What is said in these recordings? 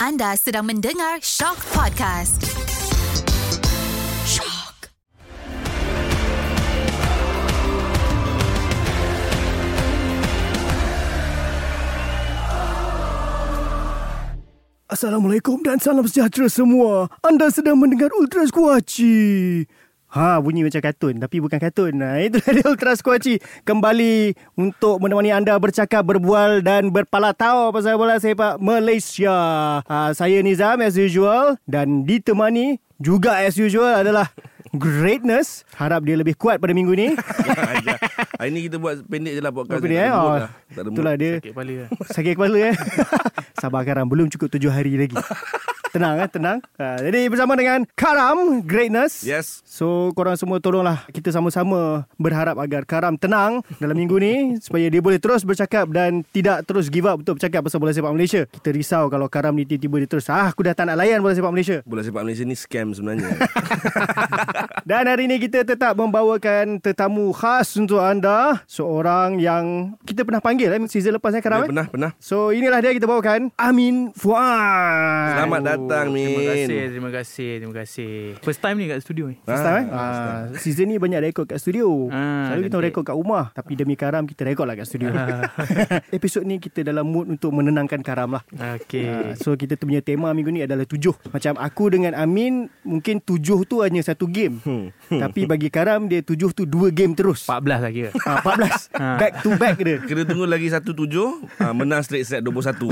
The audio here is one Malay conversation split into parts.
Anda sedang mendengar Shock Podcast. Shock. Assalamualaikum dan salam sejahtera semua. Anda sedang mendengar Ultra Squatchy. Ha, bunyi macam kartun tapi bukan kartun. Nah, itu dia Ultra Squatchy kembali untuk menemani anda bercakap, berbual dan berpalatau pasal bola sepak Malaysia. Ha, saya Nizam as usual dan ditemani juga as usual adalah Greatness. Harap dia lebih kuat pada minggu ni. Hari ni kita buat pendek je lah podcast. Dia eh? Oh, lah. Itulah dia. Sakit kepala lah. Sakit kepala eh. Sabar Karam, belum cukup tujuh hari lagi. Tenang eh, tenang. Ha, jadi bersama dengan Karam Greatness. Yes. So korang semua tolonglah kita sama-sama berharap agar Karam tenang dalam minggu ni supaya dia boleh terus bercakap dan tidak terus give up untuk bercakap pasal bola sepak Malaysia. Kita risau kalau Karam ni tiba-tiba dia terus ah aku dah tak nak layan bola sepak Malaysia. Bola sepak Malaysia ni scam sebenarnya. Dan hari ini kita tetap membawakan tetamu khas untuk anda, seorang yang kita pernah panggil eh season lepas eh Karam ya, eh. pernah, pernah. So inilah dia kita bawakan Amin Fuad. Selamat datang, Min. Terima kasih, terima kasih, terima kasih. First time ni kat studio ni. First time eh? Ah, season ni banyak rekod kat studio. Ah, Selalu kita rekod kat rumah. Tapi demi Karam kita rekod lah kat studio. Episod ni kita dalam mood untuk menenangkan Karam lah. Okey. Ah, so kita punya tema minggu ni adalah tujuh. Macam aku dengan Amin mungkin tujuh tu hanya satu game. Hmm. Tapi bagi Karam dia tujuh tu dua game terus. 14 lah kira. Ah, 14. Ah. Back to back dia. Kena tunggu lagi satu tujuh uh, Menang straight set 21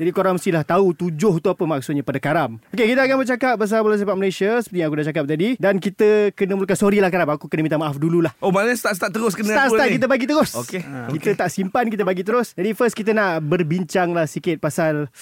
Jadi korang mestilah tahu tujuh tu apa maksudnya pada Karam. Okey, kita akan bercakap pasal bola sepak Malaysia seperti yang aku dah cakap tadi dan kita kena mulakan sorry lah Karam. Aku kena minta maaf dululah. Oh maknanya start-start terus kena Start start ni. kita bagi terus. Okey. Kita tak simpan kita bagi terus. Jadi first kita nak berbincang lah sikit pasal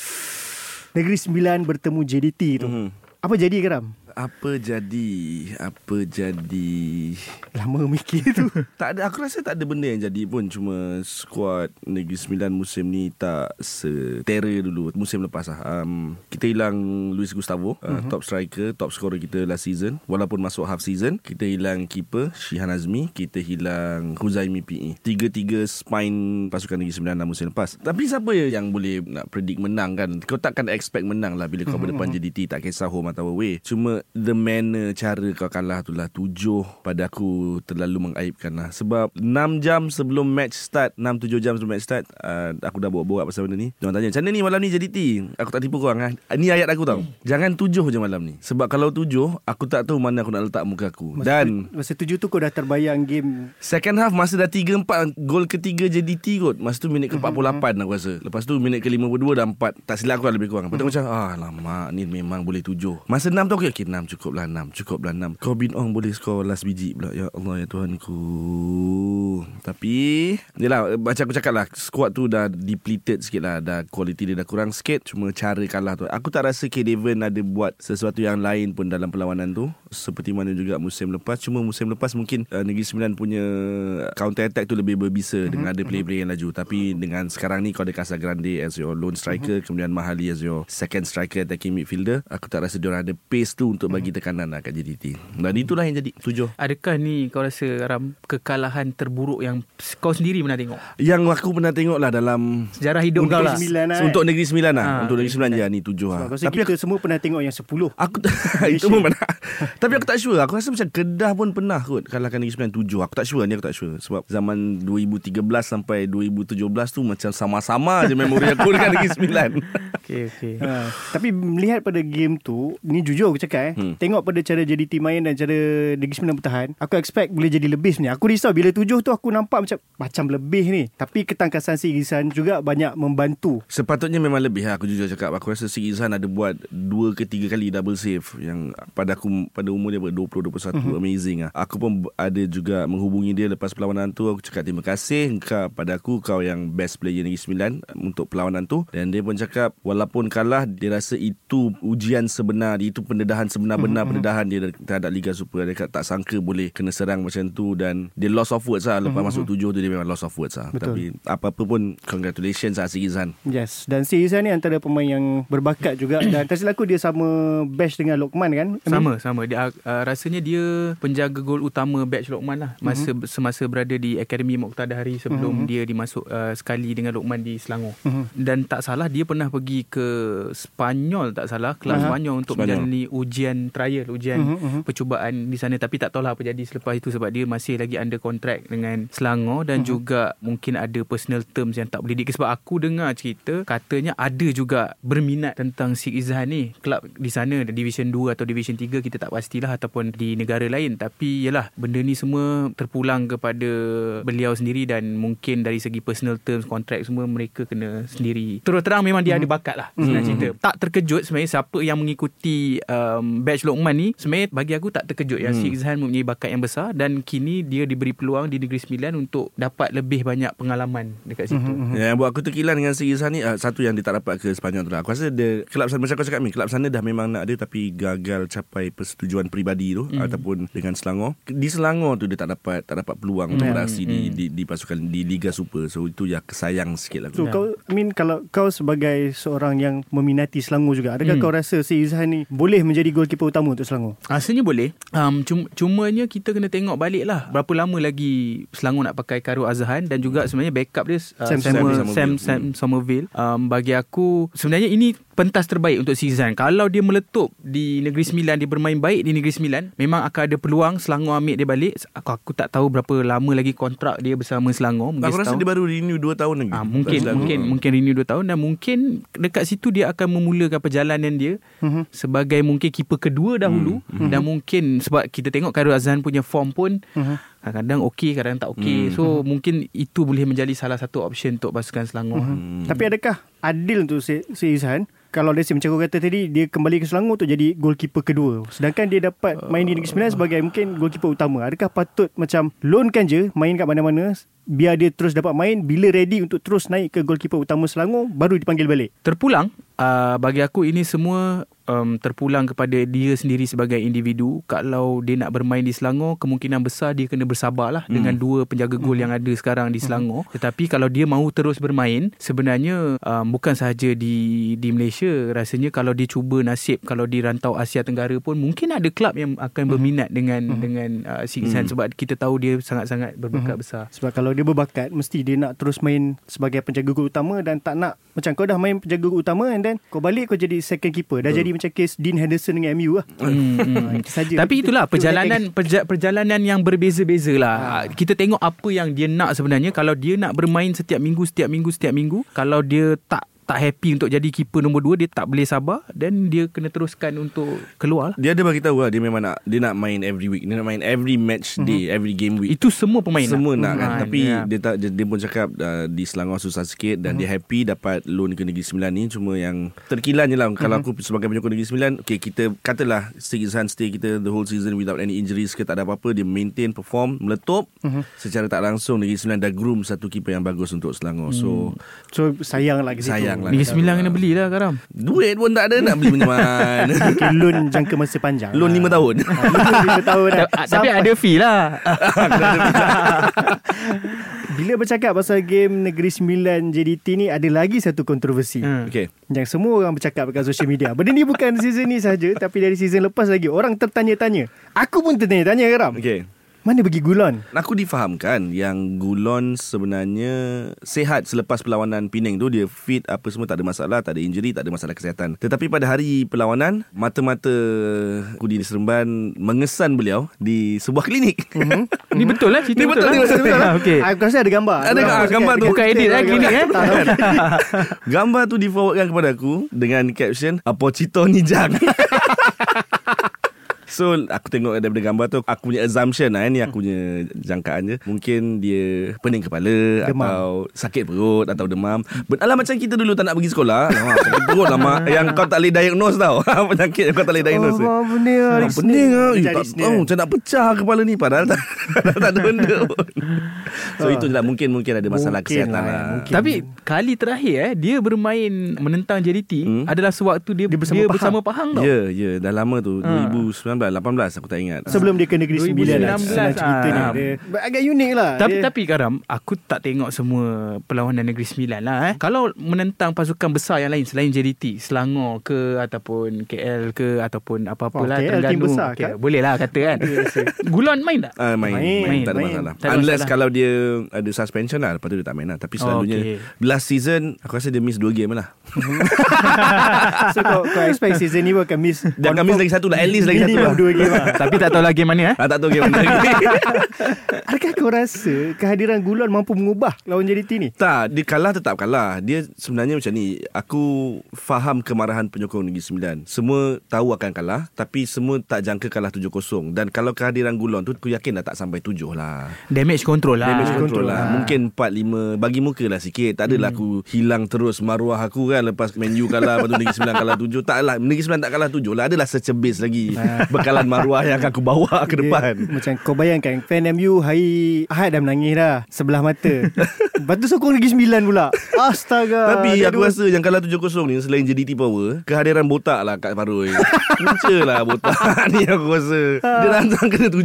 Negeri Sembilan bertemu JDT tu. Mhm. Apa jadi Karam? Apa jadi? Apa jadi? Lama mikir tu. Tak ada Aku rasa tak ada benda yang jadi pun. Cuma Squad Negeri Sembilan musim ni Tak se-terror dulu. Musim lepas lah. Um, Kita hilang Luis Gustavo uh, uh-huh. Top striker Top scorer kita last season. Walaupun masuk half season Kita hilang keeper Shihan Azmi. Kita hilang Huzaimi PE Tiga-tiga spine Pasukan Negeri Sembilan dalam musim lepas. Tapi siapa ya yang boleh Nak predict menang kan? Kau takkan expect menang lah Bila kau berdepan JDT Tak kisah home atau away. Cuma The manner Cara kau kalah tu lah. Tujuh Pada aku Terlalu mengaibkan lah. Sebab 6 jam sebelum match start 6-7 jam sebelum match start uh, Aku dah buat-buat pasal benda ni. Diorang tanya Macam mana ni malam ni JDT Aku tak tipu korang lah Ni ayat aku tau. Jangan tujuh je malam ni. Sebab kalau tujuh Aku tak tahu mana aku nak letak muka aku. Dan Masa tujuh tu kau dah terbayang game. Second half masa dah 3-4 Gol ketiga JDT kot. Masa tu minit ke-48 aku rasa. Lepas tu minit ke-52 dah 4 Tak silap aku lah lebih kurang. Lepas tu aku macam Ah lama ni memang boleh 7 Masa 6 tu aku Okay 6 cukup lah 6 Cukup lah 6 Kau bin Ong boleh score last biji pula. Ya Allah ya Tuhanku Tapi Yelah Macam aku cakap lah Squad tu dah depleted sikit lah. Dah quality dia dah kurang sikit Cuma cara kalah tu. Aku tak rasa K. Devon ada buat Sesuatu yang lain pun Dalam perlawanan tu Seperti mana juga musim lepas Cuma musim lepas mungkin uh, Negeri Sembilan punya Counter attack tu lebih berbisa uh-huh. Dengan ada player-player yang laju Tapi dengan sekarang ni Kau ada Casagrande As your lone striker uh-huh. Kemudian Mahali as your Second striker Attacking midfielder Aku tak rasa diorang ada pace tu Untuk bagi tekanan lah Kat JDT Dan itulah yang jadi Tujuh Adakah ni kau rasa Ram kekalahan terburuk yang kau sendiri pernah tengok? Yang aku pernah tengok lah Dalam Sejarah hidup Negeri kau lah. Sembilan lah. Untuk Negeri Sembilan lah Ah, Untuk Negeri Sembilan je Ni tujuh lah Aku rasa kita semua pernah tengok yang sepuluh. Aku Itu pun pernah Tapi aku tak sure. Aku rasa macam Kedah pun pernah kot Kalahkan Negeri Sembilan tujuh. Aku tak sure Ni aku tak sure. Sebab zaman 2013 Sampai 2017 tu Macam sama-sama je Memori aku dengan Negeri Sembilan Okey, okey. Ha, tapi melihat pada game tu Ni jujur aku cakap eh Hmm. Tengok pada cara JDT main Dan cara Negeri Sembilan bertahan Aku expect boleh jadi lebih sebenarnya. Aku risau bila tujuh tu Aku nampak macam Macam lebih ni. Tapi ketangkasan Sigisan juga Banyak membantu. Sepatutnya memang lebih lah Aku jujur cakap. Aku rasa Sigi Izhan ada buat Dua ke tiga kali double save Yang pada aku Pada umur dia 20-21 Mhm. Amazing lah Aku pun ada juga Menghubungi dia Lepas perlawanan tu. Aku cakap terima kasih Kau pada aku Kau yang best player Negeri Sembilan Untuk perlawanan tu. Dan dia pun cakap walaupun kalah dia rasa itu ujian sebenar dia itu pendedahan sebenar-benar pendedahan dia terhadap Liga Super. Dia kata tak sangka boleh kena serang macam tu dan dia loss of words lah. Lepas masuk tujuh tu dia memang loss of words lah. Betul. tapi apa-apa pun congratulations lah Sigi Zan. Yes. Dan si Izan ni antara pemain yang berbakat juga. Dan tak silap aku dia sama batch dengan Lokman kan? Sama sama. Dia uh, rasanya dia penjaga gol utama batch Lokman lah. Masa mm-hmm. semasa berada di Akademi Moqtada Hari sebelum mm-hmm. dia dimasuk uh, sekali dengan Lokman di Selangor. Mhm. Dan tak salah dia pernah pergi ke Spanyol tak salah kelab Aha. Spanyol untuk Spanyol. menjalani ujian trial ujian Mhm, mhm. percubaan di sana. Tapi tak tahulah apa jadi selepas itu sebab dia masih lagi under contract dengan Selangor dan juga mungkin ada personal terms yang tak boleh di sebab aku dengar cerita katanya ada juga berminat tentang Sik Izhan ni. Kelab di sana division 2 atau division 3 kita tak pastilah ataupun di negara lain. Tapi yalah benda ni semua terpulang kepada beliau sendiri dan mungkin dari segi personal terms kontrak semua mereka kena sendiri. Terus terang memang dia ada bakat lah senang cerita. Tak terkejut sebenarnya siapa yang mengikuti um, batch Lokman ni sebenarnya bagi aku tak terkejut. Yang Sik Izhan mempunyai bakat yang besar dan kini dia diberi peluang di Negeri Sembilan untuk dapat lebih banyak pengalaman dekat situ. Yang buat aku terkilan dengan Sigi Zan ni uh, Satu yang dia tak dapat ke Sepanyol tu lah. Aku rasa dia Kelab sana Macam kau cakap ni Kelab sana dah memang nak dia Tapi gagal capai Persetujuan peribadi tu mm. Ataupun dengan Selangor. Di Selangor tu dia tak dapat Tak dapat peluang Untuk Ya. beraksi di, di, di pasukan Di Liga Super. So itu yang kesayang sikit lah So Ya. kau I mean kalau kau sebagai seorang yang meminati Selangor juga adakah Hmm. kau rasa si Izhan ni boleh menjadi goalkeeper utama untuk Selangor? Rasanya boleh um, cum, Cumanya kita kena tengok balik lah Berapa lama lagi Selangor nak pakai Karo Azhan Dan juga sebenarnya backup dia uh, Sam Samuel, Somerville. Sam, Sam Somerville um, Bagi aku Sebenarnya ini pentas terbaik untuk Zizan Kalau dia meletup di Negeri Sembilan Dia bermain baik di Negeri Sembilan Memang akan ada peluang Selangor ambil dia balik. Aku, aku tak tahu berapa lama lagi kontrak dia bersama Selangor. Mungkin Aku rasa dia baru renew 2 tahun lagi. Ah, mungkin mungkin mungkin renew 2 tahun dan mungkin dekat situ dia akan memulakan perjalanan dia Mhm. sebagai mungkin keeper kedua dahulu. Dan mungkin sebab kita tengok Khairul Azhan punya form pun Mhm. Kadang-kadang okey kadang-kadang tak okey. So mungkin itu boleh menjadi salah satu option untuk pasukan Selangor. Hmm. Tapi adakah adil untuk si, si Izhan kalau dia macam kau kata tadi dia kembali ke Selangor untuk jadi goalkeeper kedua. Sedangkan dia dapat main di Negeri Sembilan sebagai mungkin goalkeeper utama. Adakah patut macam loankan je main kat mana-mana biar dia terus dapat main bila ready untuk terus naik ke goalkeeper utama Selangor baru dipanggil balik. Terpulang. Uh, bagi aku ini semua um, terpulang kepada dia sendiri sebagai individu. Kalau dia nak bermain di Selangor kemungkinan besar dia kena bersabarlah hmm. dengan dua penjaga gol yang ada sekarang di Selangor. Tetapi kalau dia mahu terus bermain sebenarnya um, bukan sahaja di di Malaysia. Rasanya kalau dia cuba nasib kalau di rantau Asia Tenggara pun mungkin ada kelab yang akan berminat dengan dengan uh, Sik Izhan sebab kita tahu dia sangat-sangat berbakat besar. Sebab kalau dia berbakat mesti dia nak terus main sebagai penjaga gol utama dan tak nak macam kau dah main penjaga gol utama and then kau balik kau jadi second keeper dah jadi macam case Dean Henderson dengan MU lah Hmm, hmm. Itu saja. Tapi itulah Itu- itu perjalanan perja, perjalanan yang berbeza-beza lah. Ha. Kita tengok apa yang dia nak sebenarnya. Kalau dia nak bermain setiap minggu, setiap minggu, setiap minggu. Kalau dia tak tak happy untuk jadi keeper nombor 2 dia tak boleh sabar dan dia kena teruskan untuk keluar lah. Dia ada bagi tahu lah Dia memang nak Dia nak main every week Dia nak main every match day Every game week. Itu semua pemain Semua nak kan? Ha, Tapi ya. dia tak dia, dia pun cakap uh, Di Selangor susah sikit Dan dia happy Dapat loan ke Negeri Sembilan ni. Cuma yang Terkilan je lah Kalau aku sebagai penyokong Negeri Sembilan Okay kita Katalah Zhan stay kita The whole season Without any injuries ke Tak ada apa-apa Dia maintain perform Meletup. Secara tak langsung Negeri Sembilan dah groom Satu keeper yang bagus Untuk Selangor. So so sayang lah Sayang lah. Negeri Sembilan kena belilah Karam. Duit pun tak ada Nak beli macam mana okay, loan jangka masa panjang Loan 5 tahun Ah, loan lima tahun dah. Ta- Tapi ada fee lah. Bila bercakap pasal game Negeri Sembilan JDT ni Ada lagi satu kontroversi Hmm. Okay Yang semua orang bercakap dekat social media Benda ni bukan season ni saja Tapi dari season lepas lagi Orang tertanya-tanya Aku pun tertanya-tanya Ram Okay Mana pergi Gulon? Aku difahamkan yang Gulon sebenarnya sehat selepas perlawanan Penang tu dia fit apa semua tak ada masalah, tak ada injury, tak ada masalah kesihatan. Tetapi pada hari perlawanan mata-mata Kudi Seremban mengesan beliau di sebuah klinik. Mhm. Ni betul lah cerita Ni betul, lah. ni betul, betul lah. Okey. Aku rasa ada gambar Ada gambar cakap tu. Bukan edit lah orang klinik, eh? Gambar tu di-forwardkan kepada aku dengan caption Apo Cito ni jang. So aku tengok daripada gambar tu Aku punya assumption lah Ni aku punya jangkaan je Mungkin dia Pening kepala Demam. Atau sakit perut Atau demam Ben- Alah macam kita dulu Tak nak pergi sekolah Alamak, Sakit perut lah mak Yang kau tak boleh diagnose tau Penyakit yang kau tak boleh diagnose Oh, pening lah. Ah, pening lah Eh, tak, oh, Macam nak pecah kepala ni Padahal tak, tak ada benda pun So itu je lah Mungkin mungkin ada masalah Mungkin kesihatan lah, lah, mungkin. Tapi kali terakhir eh dia bermain menentang JDT Hmm. adalah sewaktu dia Dia bersama dia Pahang. bersama Pahang tau. Ya, ya, dah lama tu. Ha. 2019, 18 aku tak ingat. Sebelum dia ke Negeri Sembilan lah 2019 Senang cerita ni ah. dia, Agak unik lah Tapi dia, tapi Karam, aku tak tengok semua perlawanan Negeri Sembilan lah eh. Kalau menentang pasukan besar yang lain selain JDT, Selangor ke ataupun KL ke ataupun apa-apalah Oh, KL tim Terengganu. besar Okay, kan? boleh lah kata kan. Gulan main tak? Ah, main, Main, main, tak ada main. masalah. Tak ada Unless masalah. kalau dia ada suspension lah, lepas tu dia tak main lah. Tapi selalunya okay. last season aku rasa dia miss 2 game lah. So kau, kau expect season ni pun akan miss Dia akan miss lagi satu lah, at least lagi satu Minimum lah. dua game lah tapi tak tahu lagi mana eh. Ah, tak tahu game mana lagi. Adakah kau rasa Kehadiran Gulon mampu mengubah Lawan JDT ni tak, dia kalah tetap kalah. Dia sebenarnya macam ni. Aku faham kemarahan penyokong Negeri Sembilan. Semua tahu akan kalah, tapi semua tak jangka kalah 7-0. Dan kalau kehadiran Gulon tu, aku yakin dah tak sampai 7 lah. Damage control lah. Damage control control lah. lah. Mungkin 4 5 bagi muka lah sikit. Tak adalah aku hilang terus maruah aku kan lepas Man U kalah lepas tu Negeri Sembilan kalah 7. Tak lah. Negeri Sembilan tak kalah 7 lah. Adalah secebis lagi bekalan maruah yang akan aku bawa ke depan. Dia, macam kau bayangkan Fan MU hari Ahad dah menangis dah Sebelah mata. Lepas tu sokong Negeri Sembilan pula. Astaga Tapi aku dua- rasa yang kalah 7-0 ni Selain JDT Power Kehadiran botak lah kat Paroi Punca lah botak ni aku rasa. Dia rantang kena 7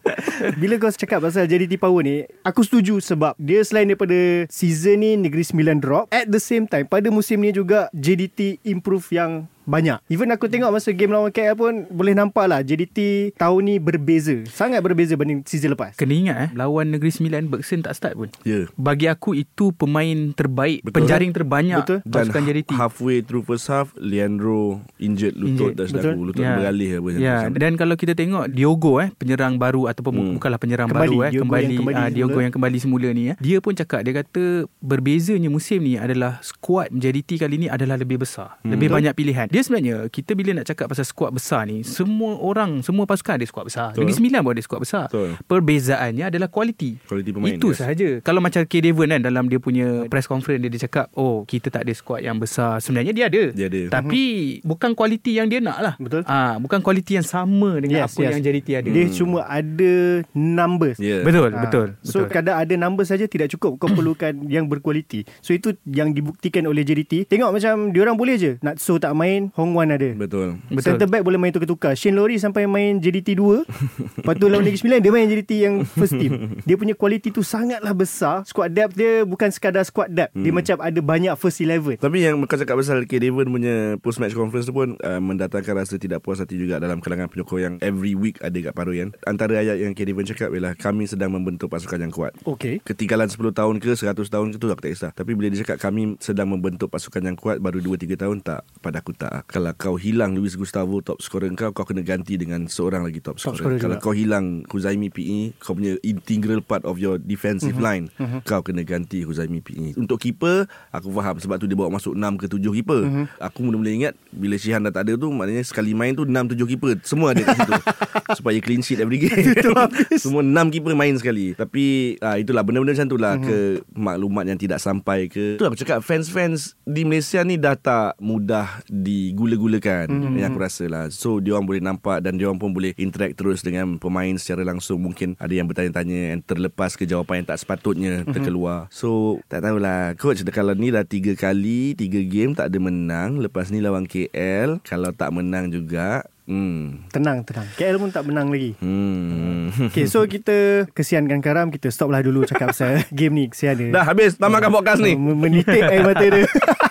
Bila kau cakap pasal JDT Power ni Aku setuju sebab Dia selain daripada Season ni Negeri Sembilan drop At the same time Pada musim ni juga JDT improve yang banyak Even aku tengok masa game lawan KL pun Boleh nampak lah JDT tahun ni berbeza Sangat berbeza banding season lepas Kena ingat eh Lawan Negeri Sembilan Bergson tak start pun Ya yeah. Bagi aku itu pemain terbaik Betul. Penjaring terbanyak Betul. Dan Pasukan JDT halfway through first half Leandro injured lutut Injured. dah Betul. Lutut Ya. beralih apa macam Ya, tu. dan kalau kita tengok Diogo eh penyerang baru ataupun Hmm. bukanlah penyerang Kembali, baru eh Diogo kembali yang kembali ah, Diogo yang kembali semula ni eh. Dia pun cakap dia kata berbezanya musim ni adalah skuad JDT kali ni adalah lebih besar. Hmm. Lebih Betul. banyak pilihan. Dia sebenarnya kita bila nak cakap pasal skuad besar ni semua orang semua pasukan ada skuad besar. Betul. Negeri Sembilan pun ada skuad besar. Betul. Perbezaannya adalah kualiti. Kualiti pemain, Itu yes. sahaja. Kalau macam K Devon kan dalam dia punya press conference dia dia cakap oh kita tak ada skuad yang besar. Sebenarnya dia ada. Dia ada. Tapi bukan kualiti yang dia nak lah. Betul. Ah, bukan kualiti yang sama dengan Yes, apa yes. yang JDT ada. Dia cuma ada numbers Ya. Betul, Ah, betul. So betul. kadang ada number saja tidak cukup Kau perlukan yang berkualiti So itu yang dibuktikan oleh JDT Tengok macam Diorang boleh je Natso tak main Hong Wan ada Betul Betul. Center back boleh main tukar-tukar Shane Lowry sampai main JDT 2 Lepas tu lawan Negeri Sembilan Dia main JDT yang first team Dia punya kualiti tu sangatlah besar Squad depth dia Bukan sekadar squad depth Dia macam ada banyak first eleven Tapi yang kau cakap pasal K. Devon punya post match conference tu pun uh, mendatangkan rasa tidak puas hati juga dalam kalangan penyokong yang every week ada kat Paroi kan. Antara ayat yang K. Devon cakap ialah kami sedang membentuk pasukan yang kuat. Okay Ketinggalan 10 tahun ke 100 tahun ke tu aku tak kisah. Tapi bila dia cakap kami sedang membentuk pasukan yang kuat baru 2-3 tahun tak. Pada aku tak. Kalau kau hilang Luis Gustavo top scorer kau, kau kena ganti dengan seorang lagi top Top scorer. scorer Kalau juga. kau hilang Huzaimi PE, kau punya integral part of your defensive Mhm. line, kau kena ganti Huzaimi PE. Untuk keeper, aku faham sebab tu dia bawa masuk 6 ke 7 keeper. Mhm. Aku mula-mula ingat bila Shihan dah tak ada tu maknanya sekali main tu 6 7 keeper. Semua ada kat situ. Supaya clean sheet every game. Semua 6 keeper main sekali. Tapi ah, itulah benda-benda macam tu lah Mhm. ke maklumat yang tidak sampai ke. Itulah aku cakap fans-fans di Malaysia ni dah tak mudah digula-gulakan Mhm. yang aku rasa lah. So dia orang boleh nampak dan dia orang pun boleh interact terus dengan pemain secara langsung. Mungkin ada yang bertanya-tanya yang terlepas ke jawapan yang tak sepatutnya Mhm. terkeluar. So tak tahulah coach kalau ni dah tiga kali tiga game tak ada menang. Lepas ni lawan KL kalau tak menang juga Hmm. Tenang tenang KL pun tak menang lagi Hmm. Okay so kita Kesiankan Karam Kita stop lah dulu Cakap pasal game ni Kesian dia Dah habis tamatkan podcast ni. Oh, Menitik air mata dia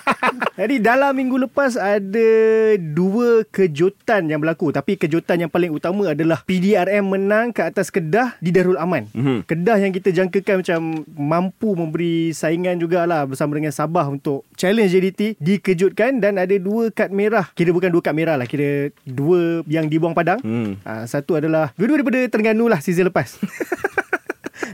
Jadi dalam minggu lepas ada dua kejutan yang berlaku tapi kejutan yang paling utama adalah PDRM menang ke atas Kedah di Darul Aman. Mhm. Kedah yang kita jangkakan macam mampu memberi saingan jugalah bersama dengan Sabah untuk challenge JDT dikejutkan dan ada dua kad merah. Kira bukan dua kad merah lah, kira dua yang dibuang padang. Hmm. Ha, satu adalah dua-dua daripada Terengganu lah season lepas.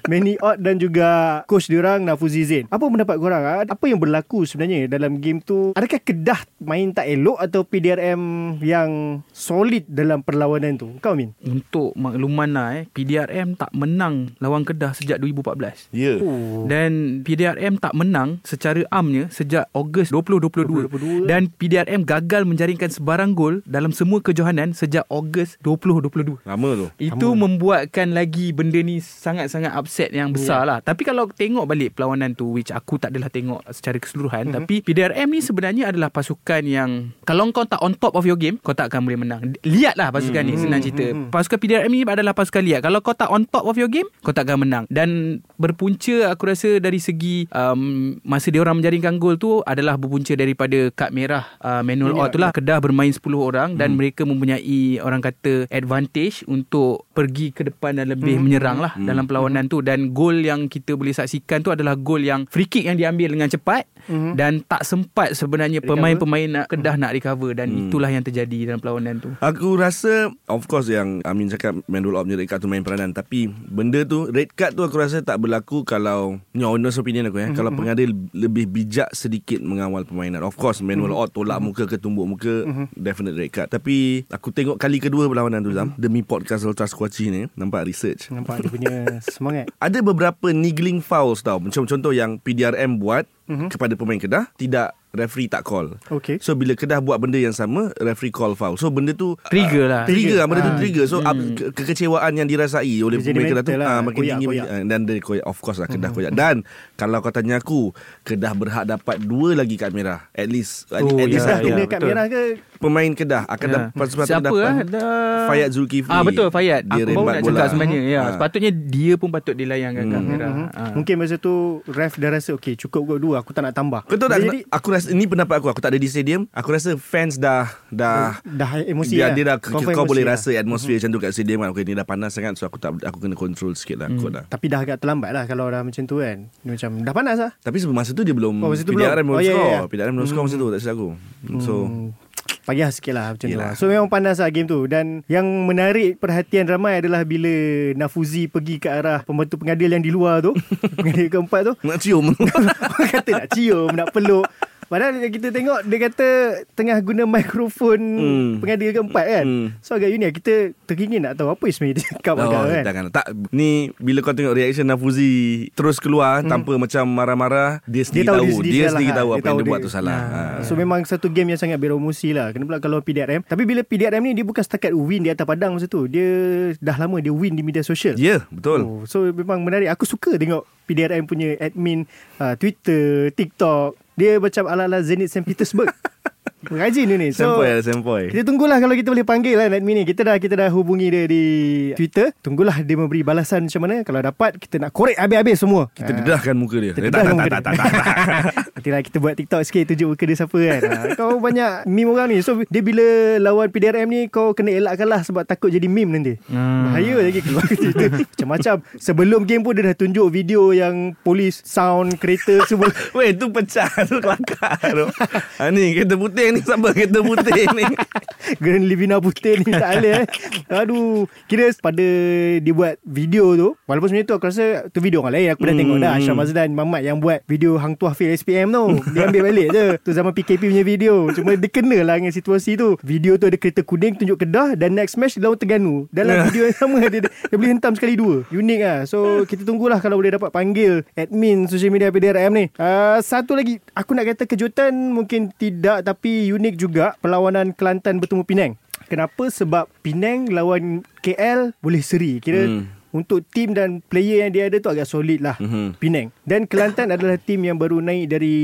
Manny Ott dan juga coach diorang Nafuzi Zain. Apa pendapat korang? ah? Apa yang berlaku sebenarnya dalam game tu? Adakah Kedah main tak elok atau PDRM yang solid dalam perlawanan tu? Kau Min? Untuk makluman lah eh, PDRM tak menang lawan Kedah sejak 2014. Ya. Oh. Dan PDRM tak menang secara amnya sejak Ogos 2022 2022. dan PDRM gagal menjaringkan sebarang gol dalam semua kejohanan sejak Ogos 2022. Lama tu. Itu Sama. membuatkan lagi benda ni sangat-sangat upset yang besar lah. Tapi kalau tengok balik perlawanan tu which aku tak adalah tengok secara keseluruhan mm-hmm. tapi PDRM ni sebenarnya adalah pasukan yang kalau kau tak on top of your game kau tak akan boleh menang. Lihatlah pasukan mm-hmm. ni senang cerita. Pasukan PDRM ni adalah pasukan lihat. Kalau kau tak on top of your game kau tak akan menang. Dan berpunca aku rasa dari segi um, masa dia orang menjaringkan gol tu adalah berpunca daripada kad merah uh, manual Ini out tu lah. Kedah bermain 10 orang dan Hmm. mereka mempunyai orang kata advantage untuk pergi ke depan dan lebih Hmm. menyerang lah Hmm. dalam perlawanan tu dan gol yang kita boleh saksikan tu adalah gol yang free kick yang diambil dengan cepat Mhm. dan tak sempat sebenarnya Recover. pemain-pemain nak Kedah nak recover. Dan Hmm. itulah yang terjadi dalam perlawanan tu. Aku rasa Of course yang Amin cakap Manual of red card tu main peranan. Tapi Benda tu Red card tu aku rasa tak berlaku Kalau Ni honest opinion aku ya Kalau pengadil Lebih bijak sedikit Mengawal permainan Of course Manual out Tolak muka ke tumbuk muka Definite red card. Tapi Aku tengok kali kedua Perlawanan tu Zam Demi podcast Ultra Squatchy ni Nampak research. Nampak dia punya semangat. Ada beberapa niggling fouls tau Macam contoh yang PDRM buat Mhm. Kepada pemain Kedah Tidak Referee tak call Okay. So bila Kedah buat benda yang sama Referee call foul So benda tu Trigger lah. Trigger, ah, benda tu Ah. trigger So up, ke- kekecewaan yang dirasai Oleh jadi pemain Kedah tu lah. ah, Makin Koyak, tinggi koyak. ah, Dan dia koyak Of course lah Kedah koyak Dan Kalau kau tanya aku Kedah berhak dapat Dua lagi kad merah At least At, Oh, at least Dah satu kena ya, kad betul. merah ke? Pemain Kedah Akan Ya. dapat Sepatutnya Siapa dapat ah? Dah- Fayad Zulkifli Ah betul Fayad. Dia Aku baru nak bola. cakap sebenarnya. Ya, Ah. sepatutnya dia pun patut dilayangkan kad Hmm. merah. Mhm. Ah. Mungkin masa tu ref dah rasa okay cukup kot dua aku tak nak tambah. Kau tahu tak Jadi Aku rasa Ini pendapat aku Aku tak ada di stadium Aku rasa fans dah Dah dah emosi dia, lah. dia dah Confirm kau boleh lah. rasa atmosfer macam tu kat stadium kan. Okay, ni dah panas sangat so aku tak aku kena control sikit lah kot dah. Tapi dah agak terlambat lah kalau dah macam tu kan. Dia macam dah panas lah. Tapi sebelum masa tu dia belum Oh, tu PDRM belum? belum Oh, ya, score. ya, ya. PDRM belum score masa tu tak silap aku. So Hmm, payah sikit lah macam tu Yelah. lah. So memang panas lah game tu Dan yang menarik perhatian ramai adalah Bila Nafuzi pergi ke arah Pembantu pengadil yang di luar tu Pengadil keempat tu nak cium. Kata nak cium Nak peluk Padahal kita tengok Dia kata Tengah guna mikrofon Hmm. Pengadil keempat kan Hmm. So agak unik Kita teringin nak tahu Apa sebenarnya dia cakap Oh, agak kan jangan. Tak ni bila kau tengok reaction Nafuzi terus keluar hmm. tanpa macam marah-marah, dia sendiri tahu tahu. dia Dia, sendiri salah, sendiri ha. tahu Dia apa yang tahu dia buat dia- tu salah. Ha. Ha. So memang satu game yang sangat beremosi lah Kena pula kalau PDRM Tapi bila PDRM ni Dia bukan setakat win di atas padang masa tu Dia dah lama dia win di media sosial Ya, yeah, betul. Oh, so memang menarik. Aku suka tengok PDRM punya admin uh, Twitter, TikTok. Dia macam ala-ala Zenit St. Petersburg. Rajin dia ni. So, Sempoi lah, sempoi. kita tunggulah kalau kita boleh panggil kan admin ni. Kita dah kita dah hubungi dia di Twitter. Tunggulah dia memberi balasan macam mana. Kalau dapat, kita nak korek habis-habis semua. Kita dedahkan muka dia. Kita Eh, dedahkan tak, muka tak, dia. tak, tak, tak, tak. Nantilah kita buat TikTok sikit tunjuk muka dia siapa kan. Ha, kau banyak meme orang ni. So dia bila lawan PDRM ni kau kena elakkan lah sebab takut jadi meme nanti. Hmm. Bahaya lagi keluar cerita macam-macam. Sebelum game pun dia dah tunjuk video yang polis sound kereta semua. Weh, tu pecah tu kelakar tu. ha, ni kereta putih ni siapa kereta putih ni? Grand Livina putih ni tak boleh eh. Aduh. Kira pada dia buat video tu. Walaupun sebenarnya tu aku rasa tu video orang lain. Aku dah Hmm, tengok dah. hmm. Ashraf Mazdan Mamat yang buat video Hang Tuah Fil SPM tu. Dia ambil balik je. Tu zaman PKP punya video. Cuma dia kena lah dengan situasi tu. Video tu ada kereta kuning tunjuk Kedah dan next match dia lawan Terengganu. Dalam video yang sama dia, dia boleh hentam sekali dua. Unik lah. So kita tunggulah kalau boleh dapat panggil admin social media PDRM ni. Uh, satu lagi aku nak kata kejutan mungkin tidak tapi unik juga perlawanan Kelantan bertemu Penang. Kenapa? Sebab Penang lawan KL boleh seri. Kira Hmm. hmm. untuk tim dan player yang dia ada tu agak solid lah. Mhm. Penang. Dan Kelantan adalah tim yang baru naik dari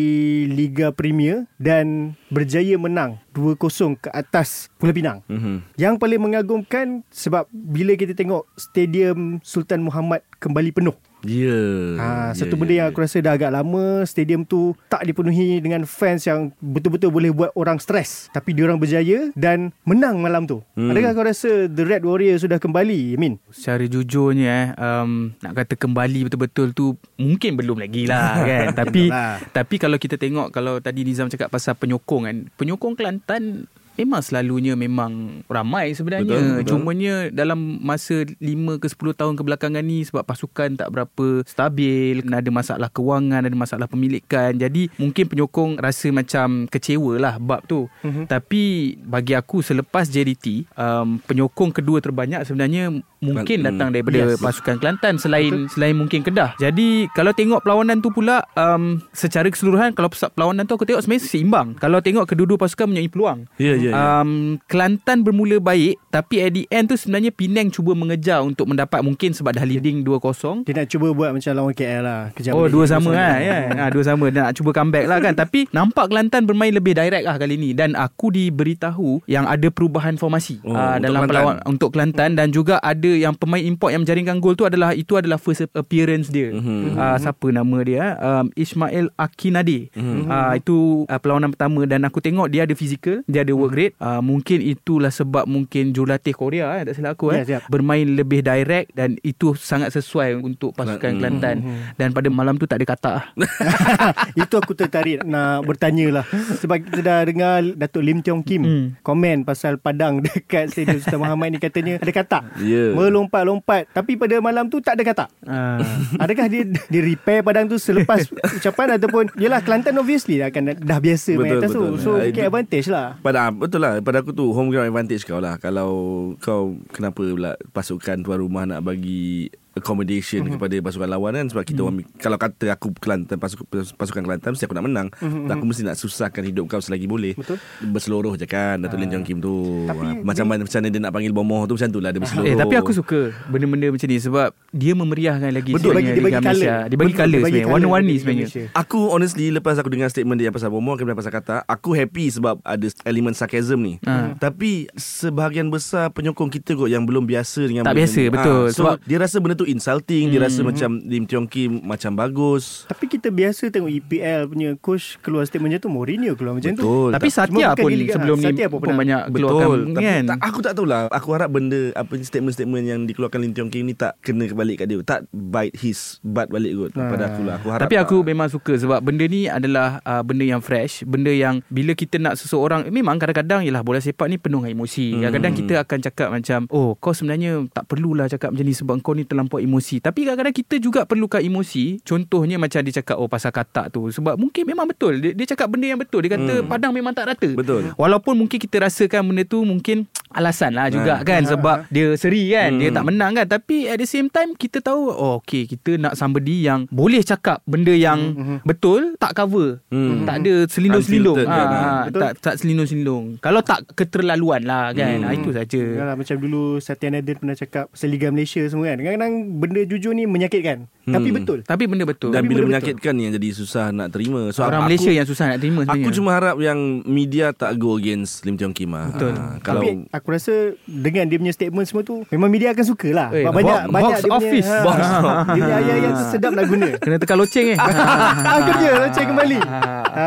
Liga Premier dan berjaya menang 2-0 ke atas Pulau Pinang. Mhm. Yang paling mengagumkan sebab bila kita tengok Stadium Sultan Muhammad kembali penuh. Ya. Ha, ya, satu ya, benda yang ya. aku rasa dah agak lama stadium tu tak dipenuhi dengan fans yang betul-betul boleh buat orang stres. Tapi diorang berjaya dan menang malam tu. Hmm. Adakah kau rasa The Red Warrior sudah kembali, Min? Secara jujurnya eh um, nak kata kembali betul-betul tu mungkin belum lagi lah kan tapi lah. tapi kalau kita tengok kalau tadi Nizam cakap pasal penyokong kan penyokong Kelantan memang selalunya memang ramai sebenarnya. Betul, betul. Cumanya dalam masa 5 ke 10 tahun kebelakangan ni sebab pasukan tak berapa stabil, kena ada masalah kewangan, ada masalah pemilikan. Jadi mungkin penyokong rasa macam kecewa lah bab tu. Mm-hmm. Tapi bagi aku selepas JDT, um, penyokong kedua terbanyak sebenarnya mungkin Hmm, datang daripada yes. pasukan Kelantan selain Betul. selain mungkin Kedah. Jadi kalau tengok perlawanan tu pula um, secara keseluruhan kalau perlawanan tu aku tengok sebenarnya seimbang. Kalau tengok kedua-dua pasukan mempunyai peluang. Ya, ya, ya. Um, Kelantan bermula baik tapi at the end tu sebenarnya Penang cuba mengejar untuk mendapat mungkin sebab dah leading 2-0. Dia nak cuba buat macam lawan KL lah. Kejap Oh dua sama lah ya. Ha, dua sama Dia nak cuba comeback lah kan Tapi nampak Kelantan bermain lebih direct lah kali ni Dan aku diberitahu Yang ada perubahan formasi Oh, ah, untuk Dalam Kelantan. pelawak Untuk Kelantan Dan juga ada yang pemain import Yang menjaringkan gol tu adalah Itu adalah first appearance dia Mhm. Ah, Siapa nama dia um, Ismail Akinade Ah, Itu ah, perlawanan pertama Dan aku tengok dia ada physical Dia ada work rate Ah, Mungkin itulah sebab Mungkin jurulatih Korea eh, Tak silap aku eh, Yes, yep. Bermain lebih direct Dan itu sangat sesuai Untuk pasukan Hmm. Kelantan Dan pada malam tu tak ada kata. Itu aku tertarik nak bertanya lah Sebab kita dah dengar Datuk Lim Tiong Kim Hmm. Komen pasal padang Dekat Stadium Sultan Muhammad ni Katanya ada katak Ya. Melompat-lompat Tapi pada malam tu tak ada katak Ah. Adakah dia dia repair padang tu selepas ucapan ataupun yalah Kelantan obviously dah akan dah biasa main Betul, atas tu. betul. So Ah, mungkin itu- advantage lah. Pada betul lah pada aku tu home ground advantage kau lah. Kalau kau kenapa pula pasukan tuan rumah nak bagi accommodation mm-hmm. kepada pasukan lawan kan sebab kita Mhm. mm-hmm. orang kalau kata aku Kelantan pasukan pasukan Kelantan mesti aku nak menang mm-hmm. aku mesti nak susahkan hidup kau selagi boleh Mhm, Betul. berseluruh je kan Datuk Lim Jong Kim tu Tapi Ah, macam mana macam mana dia nak panggil bomoh tu macam tu lah dia berseluruh Eh tapi aku suka benda-benda macam ni sebab dia memeriahkan lagi Betul, sebenarnya dia bagi. Malaysia. Dia bagi Betul, colour dia bagi sebenarnya. colour Warna-warni sebenarnya. Malaysia. Aku honestly Lepas aku dengar statement dia Pasal bomoh Kemudian pasal kata Aku happy sebab Ada elemen sarcasm ni Ha. Tapi Sebahagian besar Penyokong kita kot Yang belum biasa dengan Tak biasa, ni. betul. Ah, So Sebab- dia rasa benda tu insulting Dia rasa macam Lim Tiong Kim Macam bagus Tapi kita biasa tengok EPL punya coach keluar statement macam tu Mourinho keluar macam tu. Betul Tapi tak- Satya bukan pun sebelum ni Satya pun pernah. banyak Betul keluarkan Tapi kan. tak, Aku tak tahulah Aku harap benda Apa statement-statement Yang dikeluarkan Lim Tiong Kim ni Tak kena balik kat dia Tak bite his Butt balik kot Pada aku lah Aku harap Tapi tak. aku memang suka sebab benda ni adalah uh, benda yang fresh, benda yang bila kita nak seseorang memang kadang-kadang ialah bola sepak ni penuh dengan emosi. Hmm. Kadang-kadang kita akan cakap macam, "Oh, kau sebenarnya tak perlulah cakap macam ni sebab kau ni terlampau emosi." Tapi kadang-kadang kita juga perlukan emosi. Contohnya macam dia cakap, "Oh, pasal katak tu." Sebab mungkin memang betul. Dia, dia cakap benda yang betul. Dia kata Hmm. padang memang tak rata. Betul. Walaupun mungkin kita rasakan benda tu mungkin alasan lah juga Ha. kan sebab dia seri kan dia Hmm. tak menang kan tapi at the same time kita tahu oh okay kita nak somebody yang boleh cakap benda yang betul tak cover Hmm. tak ada selindung-selindung ha, kan, ha, Betul. tak tak selindung-selindung kalau tak keterlaluan lah kan Hmm. ha, itu saja Yalah, macam dulu Satya Nadine pernah cakap pasal Liga Malaysia semua kan. Kadang-kadang benda jujur ni menyakitkan. Tapi Hmm. betul. tapi benda betul Dan Tapi bila menyakitkan ni Yang jadi susah nak terima So orang aku- Malaysia yang susah nak terima sebenarnya Aku cuma harap yang media tak go against Lim Tiong Kim lah. Betul. Ah, kalau Tapi aku rasa dengan dia punya statement semua tu memang media akan suka lah. Eh, banyak box- banyak box dia punya, office. ha, Box dia punya ayat-ayat tu sedap nak guna. kena tekan loceng eh ah, kerja loceng kembali. ha.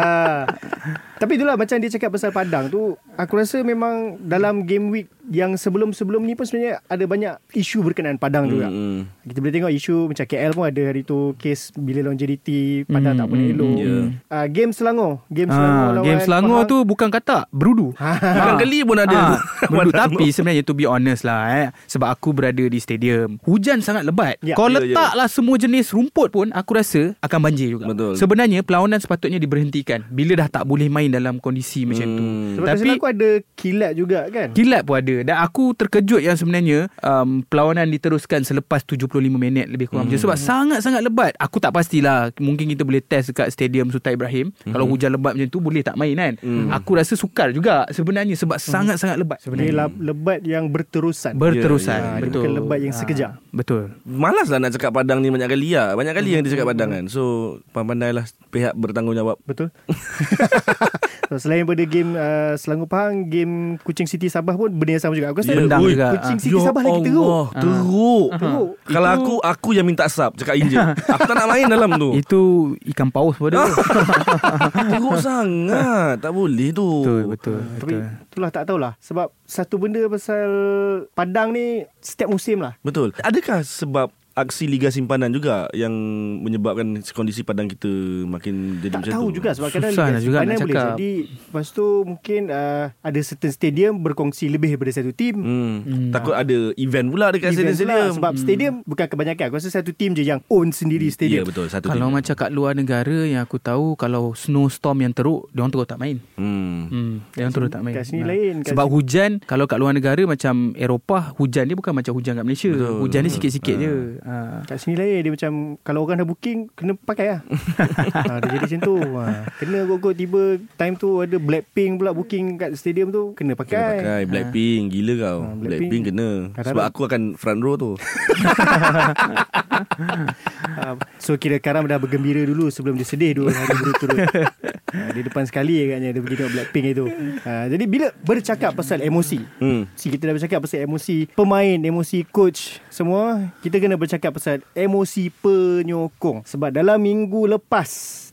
Tapi itulah macam dia cakap pasal Padang tu Aku rasa memang dalam game week yang sebelum-sebelum ni pun sebenarnya ada banyak isu berkenaan Padang juga. Hmm, Kita boleh tengok isu macam KL pun ada hari tu kes bila JDT Padang Hmm, tak boleh hmm, elok. Ya. Ah, Game Selangor Game Selangor ha, lawan game Selangor Pahang. tu bukan kata berudu. Bukan kali pun ada. Ah, tu. Betul Padang Tapi sebenarnya to be honest lah eh Sebab aku berada di stadium Hujan sangat lebat. Ya. Kau Ya, letaklah semua jenis rumput pun Aku rasa akan banjir juga. Betul. Sebenarnya perlawanan sepatutnya diberhentikan Bila dah tak boleh main dalam kondisi macam tu. Hmm. Sebab Tapi aku ada kilat juga kan? Kilat pun ada. Dan aku terkejut yang sebenarnya um, Perlawanan diteruskan selepas 75 minit Lebih kurang macam tu. Sebab sangat-sangat lebat. Aku tak pastilah. Mungkin kita boleh test dekat Stadium Sultan Ibrahim. Kalau hujan lebat macam tu Boleh tak main kan? Aku rasa sukar juga Sebenarnya Sebab sangat-sangat lebat. Sebenarnya lab- lebat yang berterusan. Berterusan. Ya, ya, ya. Betul. Bukan lebat yang Ah, sekejap. Betul. Malas lah nak cakap Padang ni. Banyak kali lah. Banyak kali yang dia cakap Padang kan. So, pandai-pandailah pihak bertanggungjawab. Betul so, Selain daripada game uh, Selangor Pahang Game Kuching City Sabah pun Benda yang sama juga Aku rasa Ya, Bendang ui, juga. Kuching Ah. City Sabah lagi teruk Allah, teruk. Teruk Kalau aku aku yang minta sub cakap injet. aku tak nak main dalam tu. Itu ikan paus pun ada teruk sangat. Tak boleh tu. Betul betul Tapi betul. itulah tak tahulah Sebab satu benda pasal Padang ni Setiap musim lah Betul. Adakah sebab aksi Liga Simpanan juga yang menyebabkan kondisi padang kita makin jadi Tak macam tahu tu. juga sebab kadang Susah Liga juga Simpanan boleh cakap. jadi Lepas tu mungkin uh, Ada certain stadium Berkongsi lebih daripada satu tim Hmm. Hmm. Takut ada event pula dekat Event stadium. pula, Sebab stadium Bukan kebanyakan Aku rasa satu tim je yang Own sendiri Ya stadium betul satu Kalau tim. macam kat luar negara yang aku tahu kalau snowstorm yang teruk, dia orang terus tak main. Hmm. Hmm, dia orang terus tak main. kat sini Ha. lain, kat Sebab sini- hujan kalau kat luar negara macam Eropah, hujan dia bukan macam hujan kat Malaysia. Betul. Hujan dia sikit-sikit Ha. je. Ha. Kat sini lain Dia macam Kalau orang dah booking Kena pakai lah. Ha, Dia jadi macam tu. Ha, Kena kot-kot tiba Time tu ada Blackpink pula Booking kat stadium tu Kena Kena pakai, pakai. Blackpink Gila kau. Ha, Blackpink. Blackpink kena. Kadang-kadang- Sebab aku akan front row tu. Ha, So kira Karam dah bergembira dulu Sebelum dia sedih Dua hari berturut ha, Dia depan sekali agaknya Dia pergi tengok Blackpink itu ha, Jadi bila bercakap pasal emosi hmm. Si kita dah bercakap pasal emosi pemain, emosi coach semua, kita kena bercakap pasal emosi penyokong. Sebab dalam minggu lepas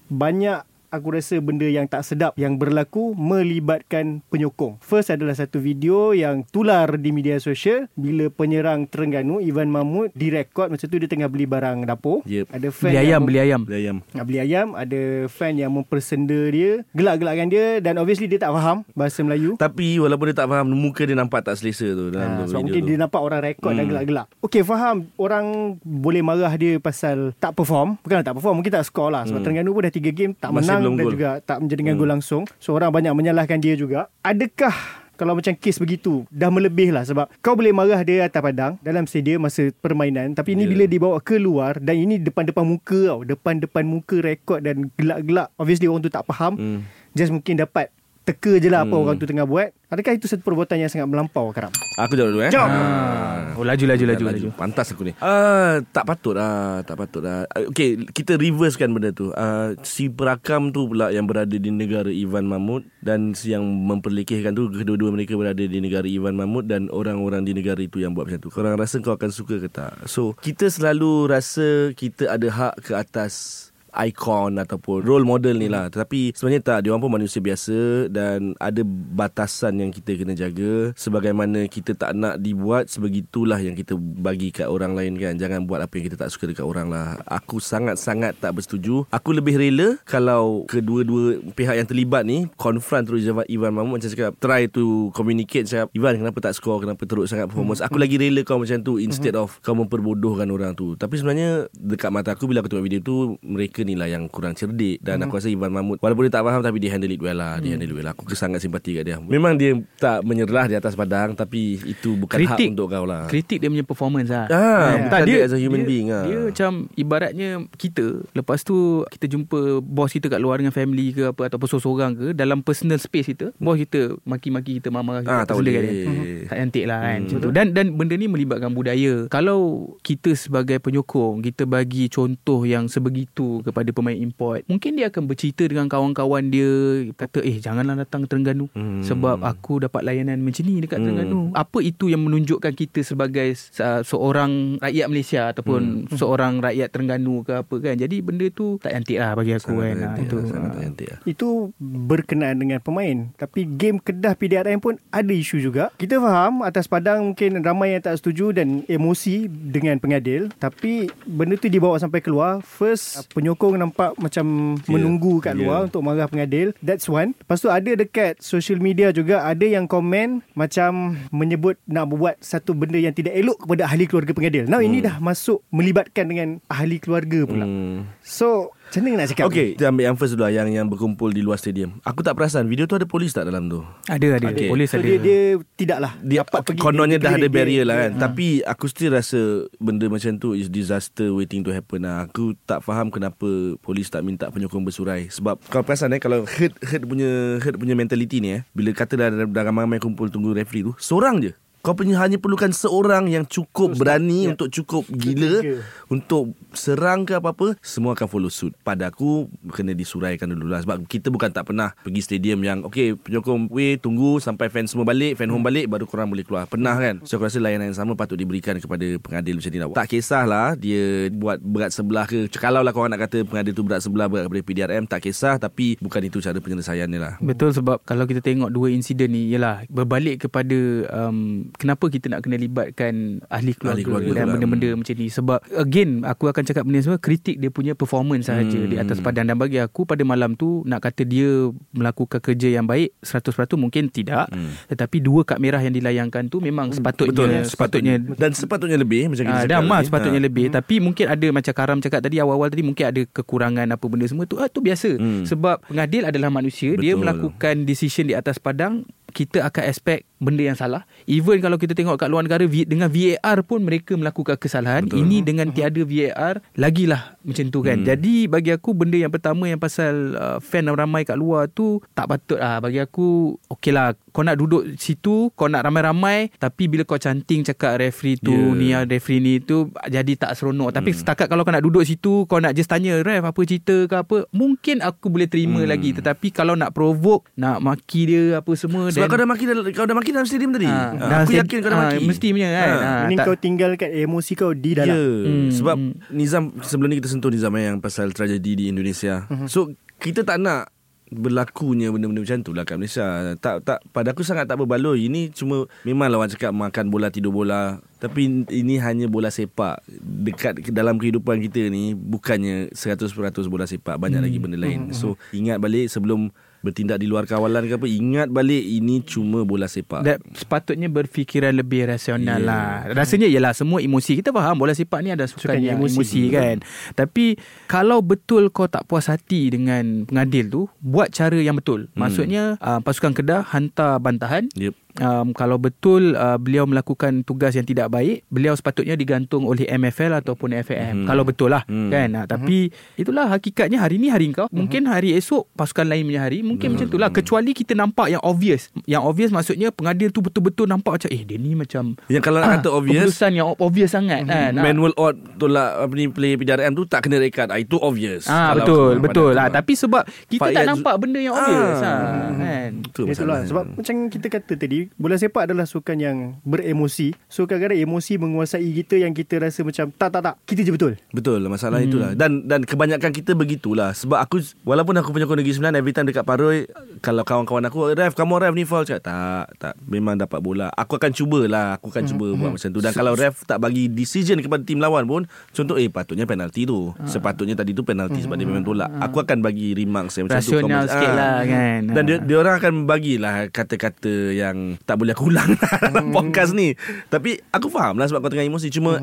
banyak aku rasa benda yang tak sedap yang berlaku melibatkan penyokong. First adalah satu video yang tular di media sosial bila penyerang Terengganu Ivan Mahmud direkod masa tu dia tengah beli barang dapur. Yep. Ada fan Beli yang ayam, mem- beli ayam. Dia ayam nak beli ayam Ada fan yang mempersenda dia Gelak-gelakkan dia Dan obviously dia tak faham Bahasa Melayu Tapi walaupun dia tak faham Muka dia nampak tak selesa tu Dalam Ha, video mungkin tu dia nampak orang rekod hmm. dan gelak-gelak. Okey, faham. Orang boleh marah dia pasal tak perform. Bukanlah tak perform, mungkin tak skor lah. Sebab hmm. Terengganu pun dah 3 game tak Masih menang dan gol. juga tak menjadikan Hmm. gol langsung. So, orang banyak menyalahkan dia juga. Adakah kalau macam kes begitu dah melebih lah sebab kau boleh marah dia atas padang dalam stadium masa permainan tapi ini Ya. bila dibawa keluar dan ini depan-depan muka tau depan-depan muka rekod dan gelak-gelak obviously orang tu tak faham hmm. just mungkin dapat teka je lah apa Hmm. orang tu tengah buat. Adakah itu satu perbuatan yang sangat melampau Karam? Aku jawab dulu eh. Jawab. Ah. Oh, laju, laju, laju, laju. Pantas aku ni. Ah, Tak patut lah Tak patut lah. Ah, Okay Kita reversekan benda tu. Ah, Si perakam tu pula Yang berada di negara Ivan Mahmud Dan si yang memperlekehkan tu Kedua-dua mereka berada di negara Ivan Mahmud Dan orang-orang di negara itu Yang buat macam tu. Korang rasa kau akan suka ke tak? So Kita selalu rasa Kita ada hak ke atas ikon ataupun role model ni lah. Tetapi sebenarnya tak Dia orang pun manusia biasa Dan ada batasan yang kita kena jaga. Sebagaimana kita tak nak dibuat Sebegitulah yang kita bagi kat orang lain kan. Jangan buat apa yang kita tak suka dekat orang lah. Aku sangat-sangat tak bersetuju. Aku lebih rela Kalau kedua-dua pihak yang terlibat ni Confront terus Ivan, Ivan Mahmud Macam cakap Try to communicate Cakap Ivan kenapa tak score? Kenapa teruk sangat performance? Aku lagi rela kau macam tu Instead of kau memperbodohkan orang tu. Tapi sebenarnya Dekat mata aku Bila aku tengok video tu Mereka ni lah yang kurang cerdik Dan aku rasa Ivan Mahmud Walaupun dia tak faham Tapi dia handle it well lah Dia handle it well lah Aku sangat simpati kat dia Memang dia tak menyerah di atas padang Tapi itu bukan Kritik. hak untuk kau lah Kritik dia punya performance lah. Ah, Kan? bukan dia as a human dia, being lah. Dia macam ibaratnya kita lepas tu kita jumpa bos kita kat luar dengan family ke apa ataupun seorang ke dalam personal space kita, bos kita maki-maki kita marah-marah kita Ah, tak boleh. dia. Mhm. Tak cantik lah kan Hmm. Dan dan benda ni melibatkan budaya. Kalau kita sebagai penyokong kita bagi contoh yang sebegitu kepada pemain import, mungkin dia akan bercerita dengan kawan-kawan dia kata eh janganlah datang Terengganu Hmm. sebab aku dapat layanan macam ni dekat Hmm. Terengganu. Apa itu yang menunjukkan kita sebagai uh, seorang rakyat Malaysia ataupun Hmm. seorang rakyat Terengganu ke apa kan. Jadi benda tu tak cantik lah bagi aku Sangat kan. Ah, cantik Itu. lah, Sangat ah. tak cantik lah Itu berkenaan dengan pemain Tapi game Kedah PDRM pun ada isu juga Kita faham atas padang mungkin ramai yang tak setuju Dan emosi dengan pengadil Tapi benda tu dibawa sampai keluar First penyokong nampak macam Yeah. menunggu kat luar Yeah. Untuk marah pengadil That's one Lepas tu ada dekat social media juga Ada yang komen macam menyebut Nak buat satu benda yang tidak elok kepada ahli keluarga pengadil Now ini dah masuk melibatkan dengan ahli keluarga pula Hmm. So macam mana nak cakap Okay Kita ambil yang first dulu lah Yang yang berkumpul di luar stadium. Aku tak perasan Video tu ada polis tak dalam tu? Ada ada. Okay. Polis So ada. dia, dia tidaklah dia dapat pergi kononnya dia- dah dia- ada dia- barrier lah dia- kan Tapi aku still rasa Benda macam tu Is disaster waiting to happen lah. Aku tak faham kenapa Polis tak minta penyokong bersurai. Sebab kau perasan eh Kalau herd, herd punya Herd punya mentality ni eh Bila kata dah, dah, dah ramai-ramai kumpul Tunggu referee tu Seorang je kau punya hanya perlukan seorang yang cukup berani Ya. untuk cukup gila untuk serang ke apa-apa semua akan follow suit. Pada aku kena disuraikan dulu lah sebab kita bukan tak pernah pergi stadium yang okey penyokong weh tunggu sampai fans semua balik, fan home balik baru korang boleh keluar. Pernah kan? So aku rasa layanan yang sama patut diberikan kepada pengadil macam ni lah. Tak kisahlah dia buat berat sebelah ke. Kalau lah korang nak kata pengadil tu berat sebelah berat kepada PDRM tak kisah tapi bukan itu cara penyelesaiannya lah. Betul sebab kalau kita tengok dua insiden ni ialah berbalik kepada um, kenapa kita nak kena libatkan ahli keluarga, Ahli keluarga dan benda-benda macam ni sebab again aku akan cakap benda semua kritik dia punya performance sahaja Hmm. di atas padang dan bagi aku pada malam tu nak kata dia melakukan kerja yang baik 100% mungkin tidak Hmm. tetapi dua kad merah yang dilayangkan tu memang sepatutnya sepatutnya dan sepatutnya lebih macam kita Ah, cakap dah mas sepatutnya Ah. lebih tapi mungkin ada macam Karam cakap tadi awal-awal tadi mungkin ada kekurangan apa benda semua tu ah, tu biasa Hmm. sebab pengadil adalah manusia dia Betul. melakukan decision di atas padang kita akan expect benda yang salah. Even kalau kita tengok kat luar negara dengan VAR pun mereka melakukan kesalahan. Betul. ini dengan tiada VAR lagilah macam tu kan. Hmm. jadi bagi aku benda yang pertama yang pasal uh, fan ramai kat luar tu tak patut lah. Bagi aku okey lah. Kau nak duduk situ kau nak ramai-ramai tapi bila kau canting cakap referee tu Yeah. ni ah, referee ni tu jadi tak seronok. Tapi setakat kalau kau nak duduk situ kau nak just tanya ref apa cerita ke apa? Mungkin aku boleh terima Hmm. lagi. Tetapi kalau nak provoke nak maki dia apa semua sebab kau dah maki dalam, kau dah maki dalam stadium tadi Ah, dah aku yakin kau dah ah, maki mesti punya kan. Ah. Ah, Ini tak- kau tinggalkan emosi kau di Ya dalam. Hmm, Sebab hmm. Nizam Sebelum ni kita sentuh Nizam eh, Yang pasal tragedi di Indonesia Mhm. So kita tak nak berlakunya benda-benda macam tu lah kat Malaysia. Tak tak pada aku sangat tak berbaloi. Ini cuma memanglah orang cakap makan bola tidur bola. Tapi ini hanya bola sepak. Dekat dalam kehidupan kita ni bukannya 100% bola sepak, banyak lagi benda lain. So ingat balik sebelum bertindak di luar kawalan ke apa, ingat balik ini cuma bola sepak. Dan sepatutnya berfikiran lebih rasional Yeah. lah. Rasanya ialah semua emosi. Kita faham bola sepak ni ada sukan, yang emosi, emosi. emosi kan. Tapi kalau betul kau tak puas hati dengan pengadil tu, buat cara yang betul. Maksudnya uh, pasukan Kedah hantar bantahan. Yep. Um, kalau betul uh, beliau melakukan tugas yang tidak baik, beliau sepatutnya digantung oleh MFL ataupun FAM. Hmm. Kalau betul lah Hmm. kan. Uh, tapi itulah hakikatnya hari ni hari kau. Mungkin hari esok pasukan lain punya hari. Mungkin macam itulah. Kecuali kita nampak yang obvious. Yang obvious maksudnya pengadil tu betul-betul nampak macam eh dia ni macam Yang kalau nak kata obvious, Keputusan yang obvious sangat kan. Ah. manual odd tolak apa ni play PDRM tu tak kena rekat. Ah, itu obvious. Ah Kalau betul betul tu lah tapi sebab kita tak Faiyaz- nampak benda yang obvious Ah. ah, kan. Itu Itulah masalah. sebab macam kita kata tadi bola sepak adalah sukan yang beremosi. So kadang-kadang emosi menguasai kita yang kita rasa macam tak tak tak kita je betul. Betul masalah hmm. itulah. Dan dan kebanyakan kita begitulah. Sebab aku walaupun aku penyokong Negeri Sembilan every time dekat Paroi kalau kawan-kawan aku ref kamu ref ni foul. Cakap tak tak memang dapat bola. Aku akan cubalah aku akan cuba buat macam tu. Dan kalau ref tak bagi decision kepada tim lawan pun contoh eh patutnya penalti tu. Sepatutnya tadi tu penalti sebab dia memang tolak. Aku akan bagi remarks yang macam tu. Rasional Kau- sikit Ah. lah kan. dan dia, dia orang akan bagilah kata-kata yang tak boleh aku ulang dalam podcast ni. Tapi aku faham lah sebab kau tengah emosi. Cuma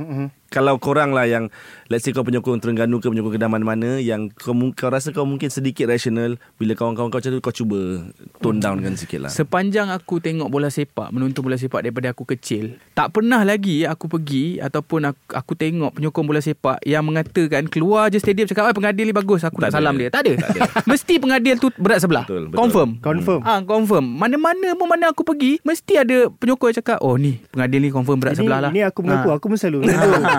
kalau korang lah yang let's say kau penyokong Terengganu ke penyokong Kedah mana-mana yang kau, kau rasa kau mungkin sedikit rational bila kawan-kawan kau macam tu kau cuba tone down kan sikit lah Sepanjang aku tengok bola sepak, menonton bola sepak daripada aku kecil, tak pernah lagi aku pergi ataupun aku, aku tengok penyokong bola sepak yang mengatakan keluar je stadium cakap, "Ah pengadil ni bagus, aku Tak nak ada. salam dia." Tak ada. mesti pengadil tu berat sebelah. Betul, betul. Confirm. Confirm. Ah, confirm. Mana-mana pun mana aku pergi, mesti ada penyokong yang cakap, "Oh ni, pengadil ni confirm berat Ini, sebelah lah." ini aku mengaku Ah. aku pun selalu.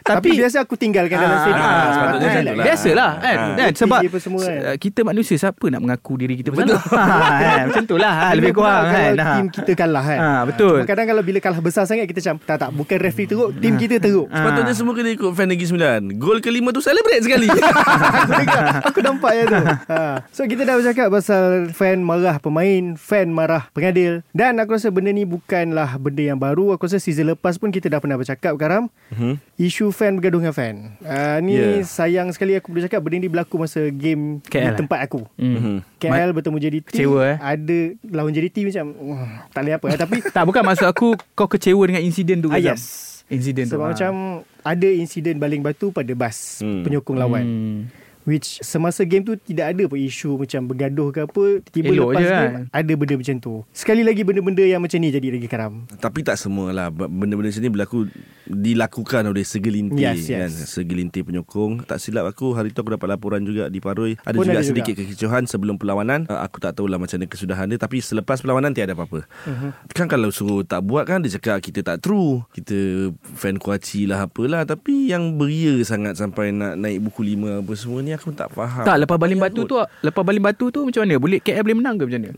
Tapi, tapi biasa aku tinggalkan dalam Ah, stadium. ah, sepatutnya kan? lah. Biasalah kan, Ah. kan? Sebab semua kan. kita manusia siapa nak mengaku diri kita bersalah kan? macam tu lah ha, lebih kurang kan Kalau ha. tim kita kalah kan. Ha, betul. Kadang kalau bila kalah besar sangat kita macam tak tak bukan referee teruk, tim kita teruk. Ah. sepatutnya semua kena ikut fan Negeri Sembilan gol kelima tu celebrate sekali aku dengar, aku nampak ya tu. Ha. So kita dah bercakap pasal fan marah pemain, fan marah pengadil dan aku rasa benda ni bukanlah benda yang baru. Aku rasa season lepas pun kita dah pernah bercakap sekarang. Mhm. Isu fan bergaduh dengan fan. Uh, ni Yeah. sayang sekali aku boleh cakap benda ni berlaku masa game KL, di tempat aku. Hmm. KL bertemu JDT Kecewa, eh? Ada lawan JDT macam "Wah, Tak boleh apa eh. Tapi Tak bukan maksud aku Kau kecewa dengan insiden tu ah, Zam? yes Insiden tu Sebab ah. macam Ada insiden baling batu pada bas Hmm. Penyokong lawan hmm. Which semasa game tu Tidak ada pun isu Macam bergaduh ke apa Tiba Elok lepas game kan? Ada benda macam tu. Sekali lagi benda-benda yang macam ni Jadi lagi karam. Tapi tak semua lah Benda-benda sini berlaku Dilakukan oleh segelintir Yes, yes. kan? Segelintir penyokong. Tak silap aku Hari tu aku dapat laporan juga Di Paroi Ada Pun juga ada sedikit juga. kekicauan Sebelum perlawanan. Uh, Aku tak tahulah Macam mana kesudahan dia Tapi selepas perlawanan Tiada apa-apa. Uh-huh. Kan kalau suruh tak buat kan Dia cakap kita tak true. Kita fan kuaci lah apalah. Tapi yang beria sangat Sampai nak naik buku lima Apa semua ni ni aku tak faham. Tak lepas baling batu tu Lepas baling batu tu Macam mana? Boleh KL boleh menang ke macam mana?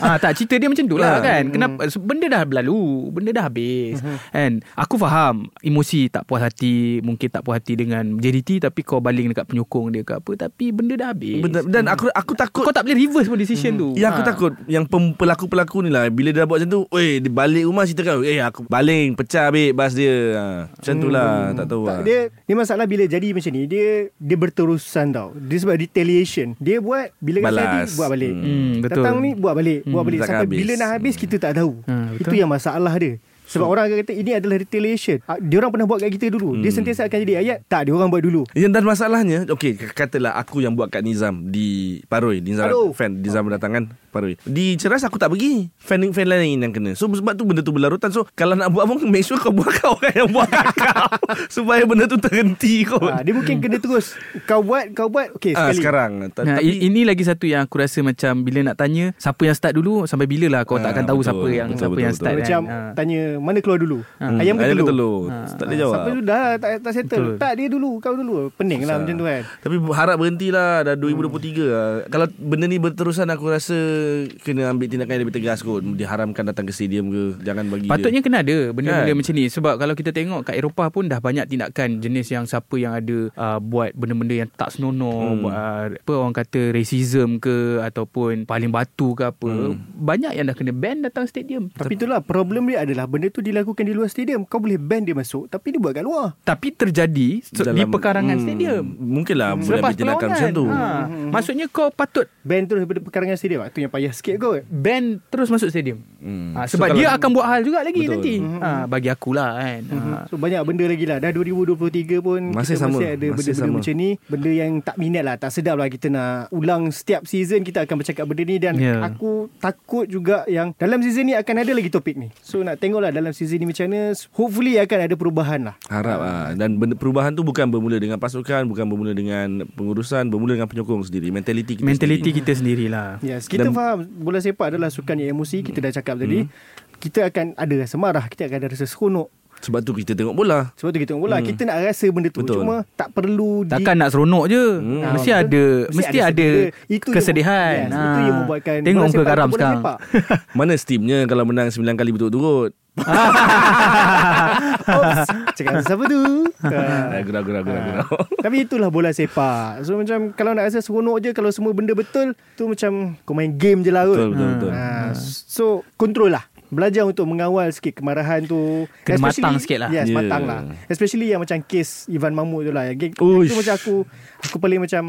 Ha, Tak cerita dia macam tu lah Ha. kan. Kenapa Benda dah berlalu Benda dah habis Kan? Aku faham Emosi tak puas hati Mungkin tak puas hati dengan JDT Tapi kau baling dekat penyokong dia ke apa Tapi benda dah habis. Benda, dan aku aku takut Kau tak boleh reverse pun decision tu. Yang aku Ha. takut Yang pem- pelakon-pelakon ni lah Bila dia buat macam tu Weh dia balik rumah cerita kau. Eh aku baling Pecah habis bas dia. Ha. Macam tu lah Tak tahu lah. Tak, dia ni masalah bila jadi macam ni dia dia berterusan tau. Dia sebab retaliation. Dia buat bila Balas. hati buat balik. Hmm, betul. Datang ni buat balik, buat Hmm, balik takkan sampai habis. bila nak habis kita tak tahu. Ha, betul. Itu yang masalah dia. Sebab orang akan kata ini adalah retaliation. Ah, Dia orang pernah buat kat kita dulu. Dia Hmm. sentiasa akan jadi ayat. Tak, dia orang buat dulu. Yang dan masalahnya Okey katalah aku yang buat kat Nizam Di Paroi Nizam Aduh. fan Nizam berdatangan Paroi Di Ceras aku tak pergi Fan fan lain yang kena So sebab tu benda tu berlarutan So kalau nak buat pun Make sure kau buat kau orang yang buat kau Supaya benda tu terhenti kot Ha, dia mungkin kena terus. Kau buat, kau buat. Okey, ah, sekali. Sekarang Ta- Nah, Tapi ini lagi satu yang aku rasa macam bila nak tanya siapa yang start dulu sampai bila lah kau Ah, tak akan tahu betul, siapa yang betul, siapa betul, yang betul. start Macam kan. Ha. tanya mana keluar dulu. Hmm, Ayam ke telur? telur Ha. Tak boleh jawab Sampai tu dah tak, tak settle. Betul. Tak dia dulu, kau dulu. Pening lah macam tu kan. Tapi harap berhenti lah Dah 2023 lah Kalau benda ni berterusan Aku rasa Kena ambil tindakan yang lebih tegas kot Diharamkan datang ke stadium ke Jangan bagi Patutnya dia. kena ada benda-benda Kan? macam ni sebab kalau kita tengok kat Eropah pun dah banyak tindakan jenis yang siapa yang ada uh, buat benda-benda yang tak senonoh Hmm. buat uh, apa orang kata racism ke ataupun paling batu ke apa Hmm. banyak yang dah kena ban datang stadium Tapi itulah problem dia adalah benda tu dilakukan di luar stadium. Kau boleh ban dia masuk tapi dia buat kat luar. tapi terjadi so, di Dalam- pekarangan hmm, stadium Mungkin lah Boleh Selepas ambil tindakan macam tu ha. Maksudnya kau patut Ban tu daripada pekarangan stadium. Ah, Tu yang payah sikit kot. ban terus masuk stadium. Hmm. Ha, So sebab kalau- dia akan buat hal juga lagi Betul. nanti. Ha, bagi akulah kan. Ha. So banyak benda lagi lah Dah 2023 pun Masih Kita sama. masih ada Masih benda-benda sama. macam ni Benda yang tak minat lah Tak sedap lah kita nak Ulang setiap season Kita akan bercakap benda ni Dan Ya. aku takut juga Yang dalam season ni Akan ada lagi topik ni So nak tengok lah Dalam season ni macam mana Hopefully akan ada perubahan lah Harap lah Dan benda, perubahan tu bukan bermula dengan pasukan Bukan bermula dengan pengurusan Bermula dengan penyokong sendiri Mentaliti kita Mentaliti sendiri. kita sendirilah. Yes, kita Dan- faham bola sepak adalah sukan yang emosi. Kita dah cakap tadi. Kita akan ada rasa marah, kita akan ada rasa seronok. Sebab tu kita tengok bola Sebab tu kita tengok bola. Kita nak rasa benda tu. Betul. Cuma tak perlu Takkan nak seronok je. Hmm. Mesti Ah, ada betul. mesti, ada, Itu yang- kesedihan. yes, Itu yang Ah. membuatkan Tengok muka garam sekarang. Mana steamnya Kalau menang 9 kali berturut-turut Oops, cakap siapa tu? Ah. Ragu ragu ragu ragu Tapi itulah bola sepak. So macam kalau nak rasa seronok je kalau semua benda betul, tu macam kau main game je lah kot. Betul betul betul Ha, so control lah Belajar untuk mengawal sikit kemarahan tu Kena Especially- matang sikit lah. Yes Yeah. matang lah Especially yang macam kes Ivan Mahmud tu lah Yang. Itu macam aku Aku paling macam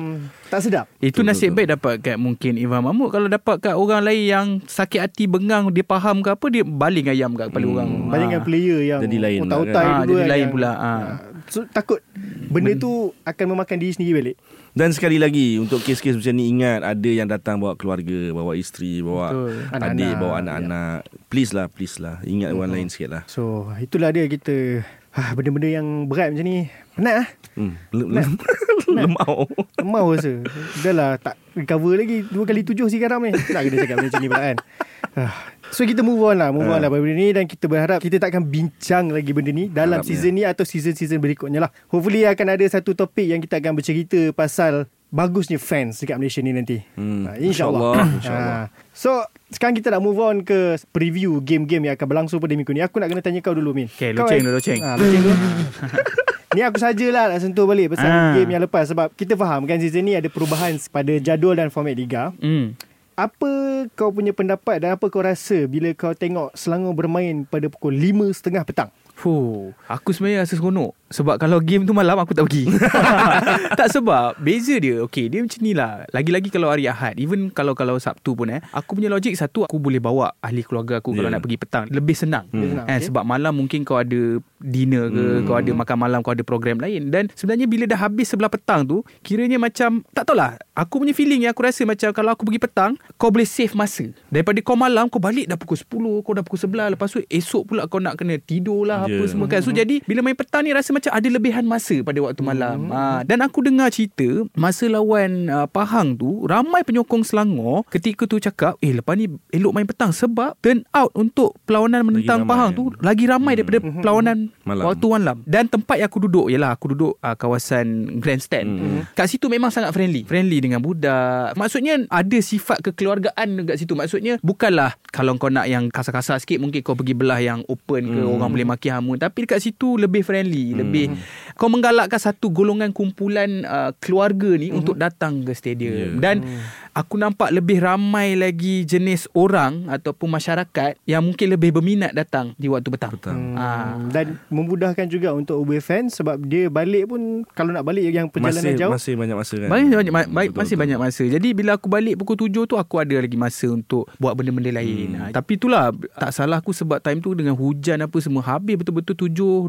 Tak sedap Itu Betul, nasib betul. baik dapat kat mungkin Ivan Mahmud Kalau dapat kat orang lain yang sakit hati bengang Dia faham ke apa Dia baling ayam kat kepala Hmm. orang Banyak dengan player yang Jadi lain pula Otak-otak kan. Ah, dulu jadi kan lain yang- pula, ah. ah. So takut Benda tu Akan memakan diri sendiri balik Dan sekali lagi Untuk kes-kes macam ni Ingat ada yang datang Bawa keluarga Bawa isteri Bawa Betul. adik Anak-anak. Bawa anak-anak. Please lah Please lah. Ingat orang lain sikit lah. So itulah dia kita ah, Benda-benda yang berat macam ni. Penat lah hmm. Lem- lem- Lemau. Mau rasa. Dah lah tak recover lagi Dua kali tujuh si garam ni. Tak kena cakap macam ni pula kan. Ah, So kita move on lah Move on Ah. lah pada benda ni Dan kita berharap Kita takkan bincang lagi benda ni Dalam Harapnya. season ni Atau season-season berikutnya lah Hopefully akan ada satu topik Yang kita akan bercerita Pasal Bagusnya fans Dekat Malaysia ni nanti Hmm, Ah, InsyaAllah insyaAllah, insyaAllah. Ah, So Sekarang kita nak move on ke Preview game-game Yang akan berlangsung pada minggu ni Aku nak kena tanya kau dulu Min Okay, Kau- loceng dulu, loceng. Loceng dulu Ni aku sajalah nak sentuh balik Pasal Ah. game yang lepas Sebab kita faham kan Season ni ada perubahan Pada jadual dan format Liga hmm. Apa kau punya pendapat Dan apa kau rasa Bila kau tengok Selangor bermain Pada pukul 5.30 petang? Fuh, aku sebenarnya rasa seronok. Sebab kalau game tu malam Aku tak pergi. Tak sebab Beza dia. Okay dia macam ni lah. Lagi-lagi kalau hari Ahad. Even kalau kalau Sabtu pun eh Aku punya logik Satu aku boleh bawa Ahli keluarga aku Kalau Yeah. nak pergi petang. Lebih senang. Lebih senang, eh, okay. Sebab malam mungkin kau ada Dinner ke Hmm. Kau ada makan malam Kau ada program lain. Dan sebenarnya bila dah habis Sebelah petang tu Kiranya macam Tak tahulah Aku punya feeling yang aku rasa macam Kalau aku pergi petang Kau boleh save masa. Daripada kau malam Kau balik dah pukul 10 Kau dah pukul 11 Lepas tu esok pula Kau nak kena tidur lah Apa Yeah. semua kan. So jadi Bila main petang ni Rasa macam ada lebihan masa Pada waktu malam. Ha, Dan aku dengar cerita Masa lawan uh, Pahang tu Ramai penyokong Selangor Ketika tu cakap Eh lepas ni Elok main petang Sebab turn out Untuk perlawanan menentang. Pahang tu Lagi ramai daripada perlawanan Malam. Waktu malam. Dan tempat yang aku duduk Ialah aku duduk uh, Kawasan Grandstand. Hmm. Kat situ memang sangat friendly. Friendly dengan budak. Maksudnya Ada sifat kekeluargaan Dekat situ. Maksudnya Bukanlah Kalau kau nak yang Kasar-kasar sikit Mungkin kau pergi belah yang open ke Hmm. Orang boleh maki hamun Tapi dekat situ Lebih friendly Lebih Kau menggalakkan satu golongan kumpulan uh, Keluarga ni Untuk datang ke stadium. Yeah. Dan Aku nampak lebih ramai lagi jenis orang ataupun masyarakat yang mungkin lebih berminat datang di waktu petang. Petang. Ah. Hmm, Dan memudahkan juga untuk away fans sebab dia balik pun kalau nak balik yang perjalanan Masih, jauh masih banyak masa kan Banyak banyak, banyak Betul, masih betul. banyak masa. Jadi bila aku balik pukul 7 tu aku ada lagi masa untuk buat benda-benda lain. Hmm. Ha, tapi itulah tak salah aku sebab time tu dengan hujan apa semua habis betul-betul 7.25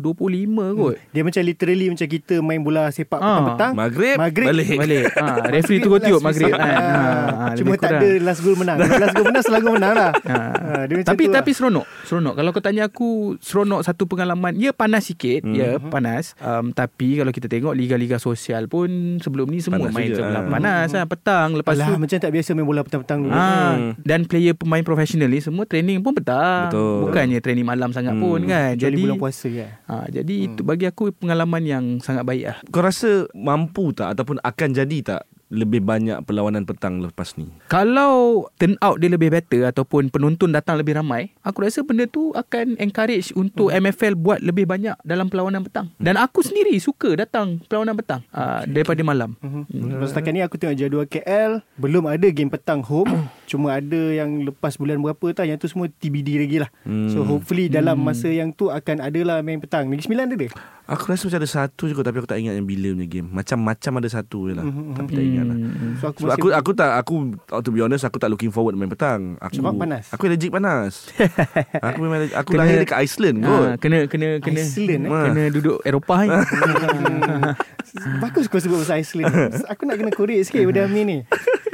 kot. dia macam literally macam kita main bola sepak Ah. petang-petang Maghrib, Maghrib balik. Balik. Ha, referee tu tiup maghrib kan. Ha, ha, Cuma lebih tak kurang. ada last goal menang Last goal menang Selangor menang lah Ha. ha, dia Tapi tu tapi lah. seronok Seronok Kalau kau tanya aku Seronok satu pengalaman Ya panas sikit Hmm. Ya panas um, Tapi kalau kita tengok Liga-liga sosial pun Sebelum ni semua Panas main juga, sebelah ah. panas ha. Petang Lepas Alah, tu macam tak biasa main bola petang-petang dulu Ah, Hmm. dan player pemain profesional ni semua training pun petang. Betul. Bukannya training malam sangat Hmm. pun kan. Kecuali Jadi bulan puasa kan ha, jadi itu bagi aku pengalaman yang sangat baik lah. Kau rasa mampu tak Ataupun akan jadi tak Lebih banyak perlawanan petang lepas ni Kalau turn out dia lebih better ataupun penonton datang lebih ramai, aku rasa benda tu akan encourage untuk MFL buat lebih banyak dalam perlawanan petang. Dan aku sendiri suka datang perlawanan petang uh, daripada malam. Hmm. Lepas setakat ni aku tengok jadual KL Belum ada game petang home Cuma ada yang lepas bulan berapa tak Yang tu semua TBD lagi lah Hmm. So hopefully dalam masa yang tu Akan ada lah main petang Negeri Sembilan ada dia Aku rasa macam ada satu juga Tapi aku tak ingat yang bila punya game Macam-macam ada satu je lah Tapi tak ingat lah Hmm. So aku masih aku aku tak aku to be honest aku tak looking forward main petang. Aku Sebab panas? Aku allergic panas. aku memang allergic. aku Kena- lahir dekat Iceland kot. Ah, kena kena kena Iceland, eh? kena duduk Eropah ni. Bagus kau sebut pasal Iceland Aku nak kena korek sikit Pada Amin ni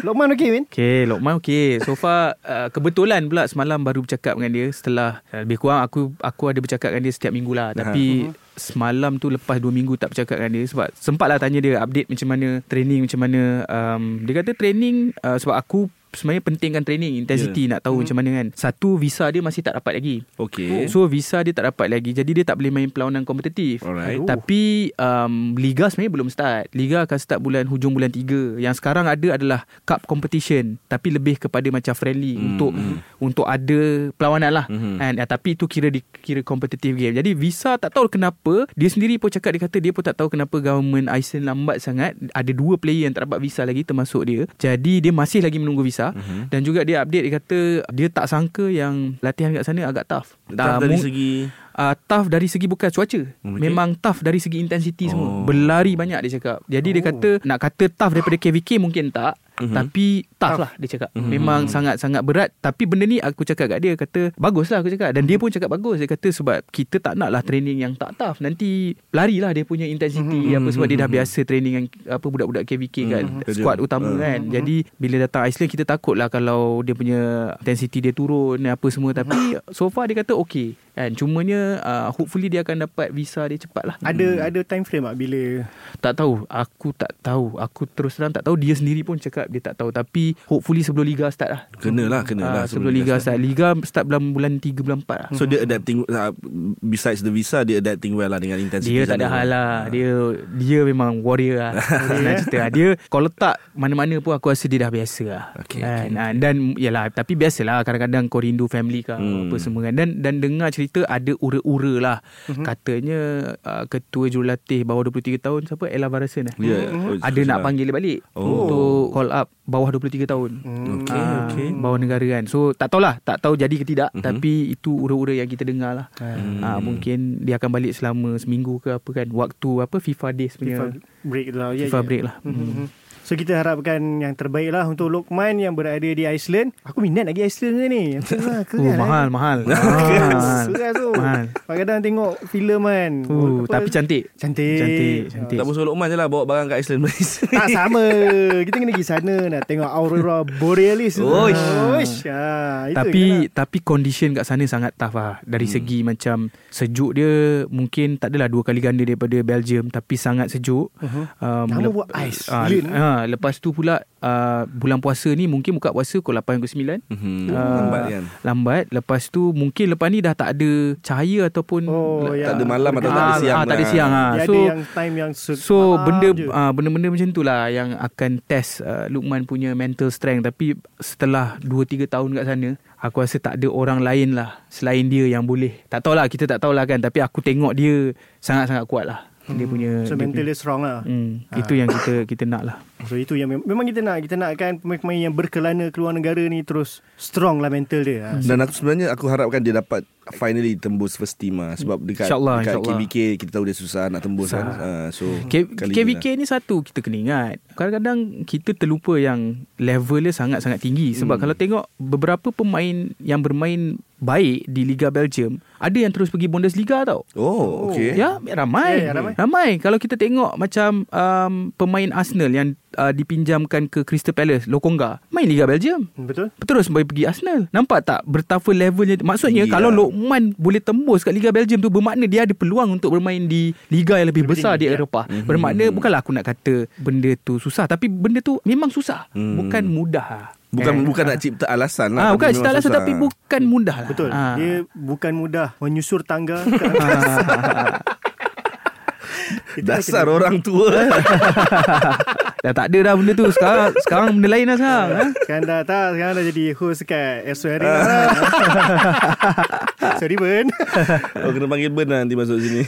Lokman okey Min? Okay, Lokman okay. So far uh, kebetulan pula semalam baru bercakap dengan dia setelah uh, lebih kurang aku aku ada bercakap dengan dia setiap minggu lah. Tapi semalam tu lepas 2 minggu tak bercakap dengan dia sebab sempatlah tanya dia update macam mana training macam mana. Um, dia kata training uh, sebab aku sebenarnya pentingkan training intensity yeah. nak tahu macam mana kan. Satu visa dia masih tak dapat lagi. Okay. So visa dia tak dapat lagi Jadi dia tak boleh main perlawanan kompetitif Alright. Tapi um, Liga sebenarnya belum start Liga akan start bulan hujung bulan 3 Yang sekarang ada adalah Cup competition Tapi lebih kepada macam friendly Hmm, Untuk hmm. untuk ada perlawanan lah Mhm. kan? Eh, Tapi itu kira kira competitive game Jadi visa tak tahu kenapa Dia sendiri pun cakap Dia kata dia pun tak tahu kenapa Government Iceland lambat sangat Ada dua player yang tak dapat visa lagi Termasuk dia Jadi dia masih lagi menunggu visa Mhm. Dan juga dia update Dia kata Dia tak sangka yang Latihan kat sana agak tough Ah, dari mung- segi uh, tough dari segi bukan cuaca. Okay. Memang tough dari segi intensity semua. Oh. Berlari banyak dia cakap. Jadi dia Oh. kata nak kata tough daripada KVK mungkin tak. Mhm. Tapi tough, lah dia cakap. Mhm. Memang sangat-sangat berat. Tapi benda ni aku cakap kat dia kata bagus lah aku cakap. Dan dia pun cakap bagus. Dia kata sebab kita tak nak lah training yang tak tough. Nanti larilah dia punya intensity Mhm. apa sebab dia dah Mhm. biasa training yang apa budak-budak KVK kan. Mhm. Kerja. Squad utama Mhm. kan. Jadi bila datang Iceland kita takut lah kalau dia punya intensity dia turun apa semua. Tapi so far dia kata okay. Kan cumanya uh, hopefully dia akan dapat visa dia cepat lah. Ada ada time frame tak bila Tak tahu. Aku tak tahu. Aku terus terang tak tahu. Dia sendiri pun cakap dia tak tahu. Tapi hopefully sebelum Liga start lah. Kena lah Kena Ah, lah sebelum Liga start. Liga start bulan bulan 3 bulan 4 lah. So dia adapting uh, Besides the visa Dia adapting well lah Dengan intensity Dia tak ada hal lah Dia dia memang warrior lah Senang cerita lah Dia kalau letak mana-mana pun Aku rasa dia dah biasa lah Okay, kan? Ah, Dan yalah Tapi biasalah Kadang-kadang kau rindu family kau Hmm. Apa semua kan Dan dan dengar cerita Ada ura-ura lah Katanya uh, Ketua jurulatih Bawah 23 tahun Siapa Ella Varasen eh? Ya oh, Ada nak panggil dia balik Oh. Untuk call up Bawah 23 tahun Okay, Ah, okay. Bawah negara kan So tak tahulah Tak tahu jadi ke tidak Mhm. Tapi itu ura-ura yang kita dengar lah Hmm. Ah, mungkin dia akan balik selama seminggu ke apa kan waktu apa FIFA Days punya FIFA break lah ya, FIFA ya. break lah. Mhm. Hmm. So kita harapkan yang terbaik lah untuk Lokman yang berada di Iceland. Aku minat lagi Iceland ni. Oh, mahal, mahal. Mahal. mahal. tu. Mahal. Kadang-kadang tengok filem kan. Uh, Apa- tapi cantik. Cantik. Cantik, cantik. Tak musuh Lokman je lah Bawa barang kat Iceland Tak sama. Kita kena pergi sana nak tengok aurora borealis. Oish. Oish. Ha, itu tapi lah. tapi condition kat sana sangat tough lah. Dari hmm. segi macam sejuk dia mungkin tak adalah dua kali ganda daripada Belgium tapi sangat sejuk. Uh-huh. Um, Nama buat ais. ah, Lin. Ah, lepas tu pula uh, bulan puasa ni mungkin buka puasa pukul 8 ke 9. Mhm. Ah, Lambat kan Lambat Lepas tu Mungkin lepas ni dah tak ada Cahaya ataupun Oh, ya. Tak ada malam atau tak ada Ah, siang ah, Tak ada lah. siang ah. Dia So ada yang time yang se- So benda je. uh, benda-benda macam tu lah yang akan test uh, Lukman punya mental strength tapi setelah 2 3 tahun kat sana aku rasa tak ada orang lain lah selain dia yang boleh. Tak tahulah kita tak tahulah kan tapi aku tengok dia sangat-sangat kuat lah. Dia punya So dia mental punya, dia strong lah. hmm, Ah. itu yang kita kita nak lah. So itu yang mem- memang kita nak kita nakkan pemain-pemain yang berkelana keluar negara ni terus strong lah mental dia. Ha. Dan aku sebenarnya Aku harapkan dia dapat Finally tembus first team lah Sebab dekat, InsyaAllah, dekat insyaAllah. KVK Kita tahu dia susah Nak tembus Susah. kan uh, So K- ni KVK lah. ni satu kita kena ingat. Kadang-kadang kita terlupa yang level dia sangat-sangat tinggi sebab Hmm. kalau tengok beberapa pemain yang bermain baik di Liga Belgium, ada yang terus pergi Bundesliga tau. Oh okay Ya, ramai. Ya, ya, ramai. ramai. Kalau kita tengok macam um, pemain Arsenal yang uh, dipinjamkan ke Crystal Palace, Lokonga, main Liga Belgium. Betul? Terus boleh pergi Arsenal. Nampak tak betapa levelnya? Maksudnya Tinggi kalau. Lokman boleh tembus kat Liga Belgium tu bermakna dia ada peluang untuk bermain di liga yang lebih Lebih besar tinggi, di ya. Eropah. Mhm. Bermakna bukanlah aku nak kata benda tu susah tapi benda tu memang susah. Hmm. Bukan mudah. Bukan Eh. bukan nak cipta alasan Ah, lah bukan tapi cerita memang alasan susah. tapi bukan mudah lah. Betul. Ah. Dia bukan mudah menyusur tangga ke atas. Itu Dasar kena- orang tua Dah tak ada dah benda tu. Sekarang sekarang benda lain lah sekarang. ha? Sekarang dah tak Sekarang dah jadi host kat SWR lah. Sorry Ben Oh kena panggil Ben lah Nanti masuk sini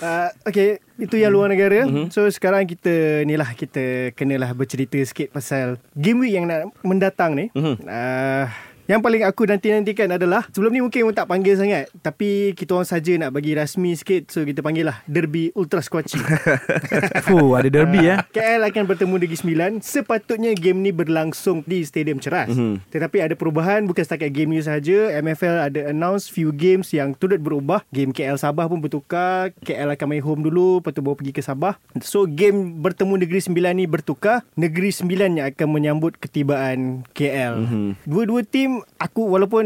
uh, Okay Itu yang luar negara So sekarang kita Ni lah kita Kenalah bercerita sikit Pasal Game week yang nak Mendatang ni Mhm. uh, yang paling aku nanti-nantikan adalah Sebelum ni mungkin orang tak panggil sangat Tapi kita orang saja nak bagi rasmi sikit So kita panggil lah Derby Ultra Squatchy Fuh, ada derby eh. KL akan bertemu Negeri Sembilan. Sepatutnya game ni berlangsung di Stadium Ceras. Mhm. Tetapi ada perubahan bukan setakat game ni sahaja. MFL ada announce few games yang turut berubah. Game KL Sabah pun bertukar. KL akan main home dulu lepas tu baru pergi ke Sabah. So game bertemu Negeri Sembilan ni bertukar. Negeri Sembilan yang akan menyambut ketibaan KL. Mhm. Dua-dua tim aku walaupun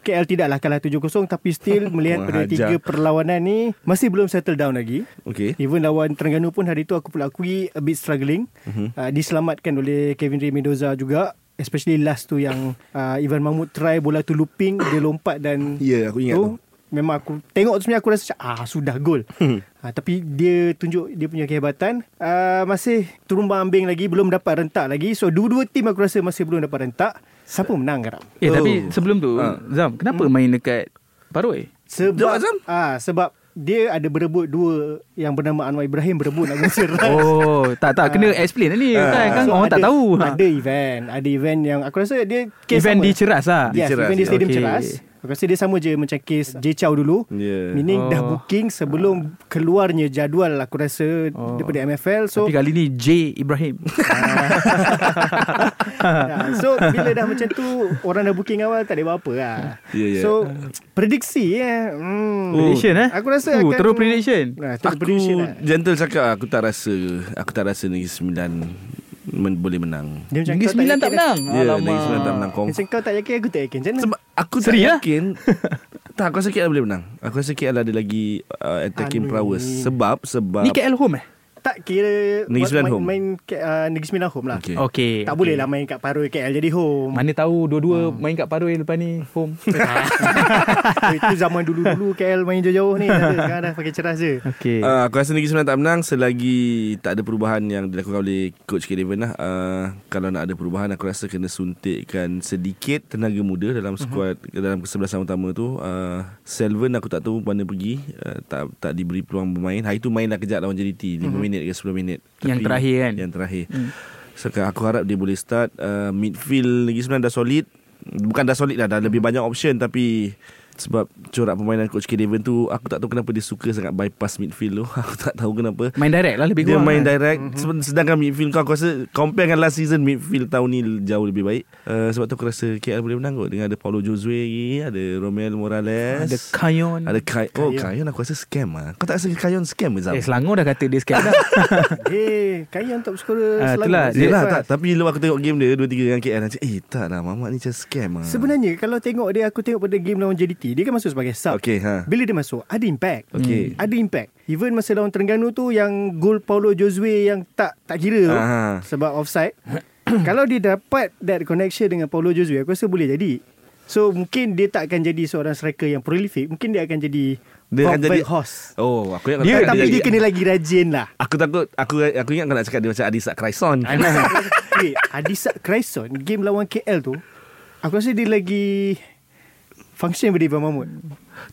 KL tidaklah kalah 7-0 tapi still melihat pada tiga perlawanan ni masih belum settle down lagi. Okay Even lawan Terengganu pun hari tu aku pula akui a bit struggling. Uh-huh. Uh, diselamatkan oleh Kevin Ray Mendoza juga. Especially last tu yang uh, Ivan Mahmud try bola tu looping, dia lompat dan Ya aku ingat tu Memang aku tengok tu sebenarnya aku rasa macam, ah sudah gol. Hmm. uh, tapi dia tunjuk dia punya kehebatan. Uh, masih terumbang ambing lagi, belum dapat rentak lagi. So dua-dua tim aku rasa masih belum dapat rentak. Siapa menang garap? Eh Oh. tapi sebelum tu Ha. Zam, kenapa main dekat Paroi? Sebab Azam. ah sebab dia ada berebut dua yang bernama Anwar Ibrahim berebut nak ngusir Ras. Oh, tak tak kena explain lah ni kan kan So, orang tak ada- tahu. Ada event, ada event yang aku rasa dia Event sama. di Ceras lah. Di Yes, Ceras, event di ya. Stadium Okey. Ceras. Aku rasa dia sama je macam kes J Chow dulu. Ya Meaning Oh. dah booking sebelum keluarnya jadual aku rasa Oh. daripada MFL. So Tapi kali ni J Ibrahim. ya, so bila dah macam tu orang dah booking awal tak ada apa-apa lah. Ya, ya. So prediksi ya. Hmm. Prediction eh? Aku rasa Oh, akan terus prediction. Nah, terus Aku prediction lah. gentle cakap Aku tak rasa Aku tak rasa Negeri Sembilan men, Boleh menang Dia macam Negeri tak Sembilan tak menang. Ya Negeri Sembilan tak menang confirm. Macam kau tak yakin aku tak yakin. Macam mana? Sebab aku tak Seri lah. yakin Tak aku rasa KL boleh menang Aku rasa KL ada lagi uh, Attacking prowess Sebab Sebab Ni KL home eh? Kira Negeri Sembilan main, home. main uh, Negeri Sembilan home lah. Okay. Okey. Tak okey. boleh lah main kat Paroi KL jadi home. Mana tahu dua-dua main kat Paroi lepas ni home. Itu zaman dulu-dulu KL main jauh-jauh ni. Ada. Sekarang dah pakai ceras je. Okey. Uh, aku rasa Negeri Sembilan tak menang selagi tak ada perubahan yang dilakukan oleh Coach Kevin lah. Uh, kalau nak ada perubahan aku rasa kena suntikkan sedikit tenaga muda dalam skuad uh-huh. dalam kesebelasan utama tu. Uh, Selvan aku tak tahu mana pergi. Uh, tak tak diberi peluang bermain. Hari tu mainlah kejap lawan JDT 5 uh-huh. minit ke 10 minit. Yang terakhir kan? Yang terakhir. Hmm. So, aku harap dia boleh start uh, midfield Negeri Sembilan dah solid. Bukan dah solid dah, dah lebih banyak option tapi Sebab corak permainan Coach K. Devon tu Aku tak tahu kenapa dia suka sangat bypass midfield tu Aku tak tahu kenapa Main direct lah lebih Dia kurang main kan? direct mm-hmm. Sedangkan midfield kau Aku rasa Compare dengan last season Midfield tahun ni Jauh lebih baik uh, Sebab tu aku rasa KL boleh menang kot Dengan ada Paulo Josue lagi Ada Romel Morales Ada Kayon Ada Kay- Oh Kayon aku rasa scam lah Kau tak rasa Kayon scam ke Zam? Eh Selangor dah kata dia scam dah Eh, Kayan top scorer Ah, Selangor. itulah. Dia lah Lepas. tak Tapi lepas aku tengok game dia Dua-tiga dengan KL eh tak lah Mamat ni macam scam lah Sebenarnya kalau tengok dia Aku tengok pada game lawan JDT Dia kan masuk sebagai sub. Okay ha. Bila dia masuk Ada impact. Okay. Ada impact. Even masa lawan Terengganu tu Yang gol Paulo Josue Yang tak tak kira tu Aha. Sebab offside Kalau dia dapat That connection dengan Paulo Josue Aku rasa boleh jadi. So mungkin dia tak akan jadi Seorang striker yang prolific. Mungkin dia akan jadi Dia akan jadi horse Oh aku ingat dia, Tapi dia jadi- kena lagi rajin lah. Aku takut Aku aku ingat kau nak cakap Dia macam Adisak Cryson Eh, Adisa Cryson Game lawan KL tu Aku rasa dia lagi Function daripada Ivan Mahmud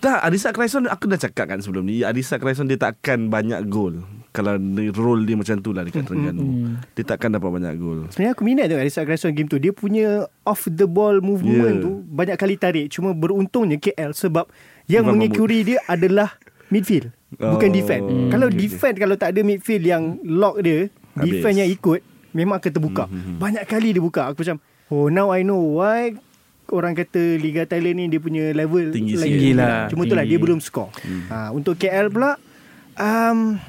Tak Adisak Cryson Aku dah cakap kan sebelum ni Adisak Cryson dia takkan banyak gol Kalau role dia macam tu lah Dekat Terengganu. Dia takkan dapat banyak gol Sebenarnya aku minat tengok Adisa Cryson game tu. Dia punya Off the ball movement Yeah. tu Banyak kali tarik. Cuma beruntungnya KL Sebab Yang Ivan mengekuri dia adalah Midfield Bukan Oh, defend hmm, Kalau okay, defend Kalau tak ada midfield Yang lock dia Habis. Defend yang ikut Memang akan terbuka. Banyak kali dia buka. Aku macam Oh now I know why Orang kata Liga Thailand ni Dia punya level Tinggi lagi. Tinggi lah, Cuma tu lah tinggi. Dia belum score ha, Untuk KL pula um,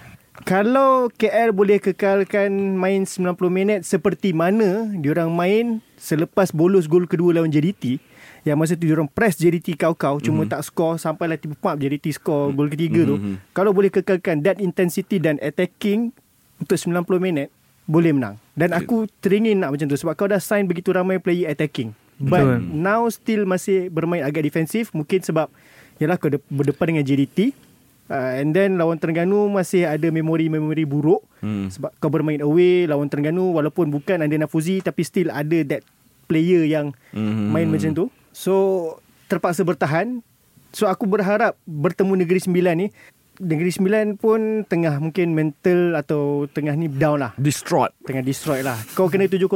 Kalau KL boleh kekalkan Main 90 minit Seperti mana Diorang main Selepas bolos gol kedua lawan JDT Yang masa tu diorang press JDT kau-kau Cuma Mhm. tak score Sampailah tiba pump JDT score Gol ketiga tu. Kalau boleh kekalkan That intensity dan attacking Untuk 90 minit Boleh menang. Dan aku teringin nak macam tu Sebab kau dah sign Begitu ramai player attacking But Betul. now still masih bermain agak defensif. Mungkin sebab Yalah kau de- berdepan dengan JDT uh, And then lawan Terengganu Masih ada memori-memori buruk. Hmm. Sebab kau bermain away Lawan Terengganu Walaupun bukan Andi Nafuzi Tapi still ada that Player yang Hmm. Main macam tu. So Terpaksa bertahan. So aku berharap Bertemu Negeri Sembilan ni. Negeri Sembilan pun Tengah mungkin mental Atau tengah ni down lah. Distraught Tengah destroy lah. Kau kena 7-0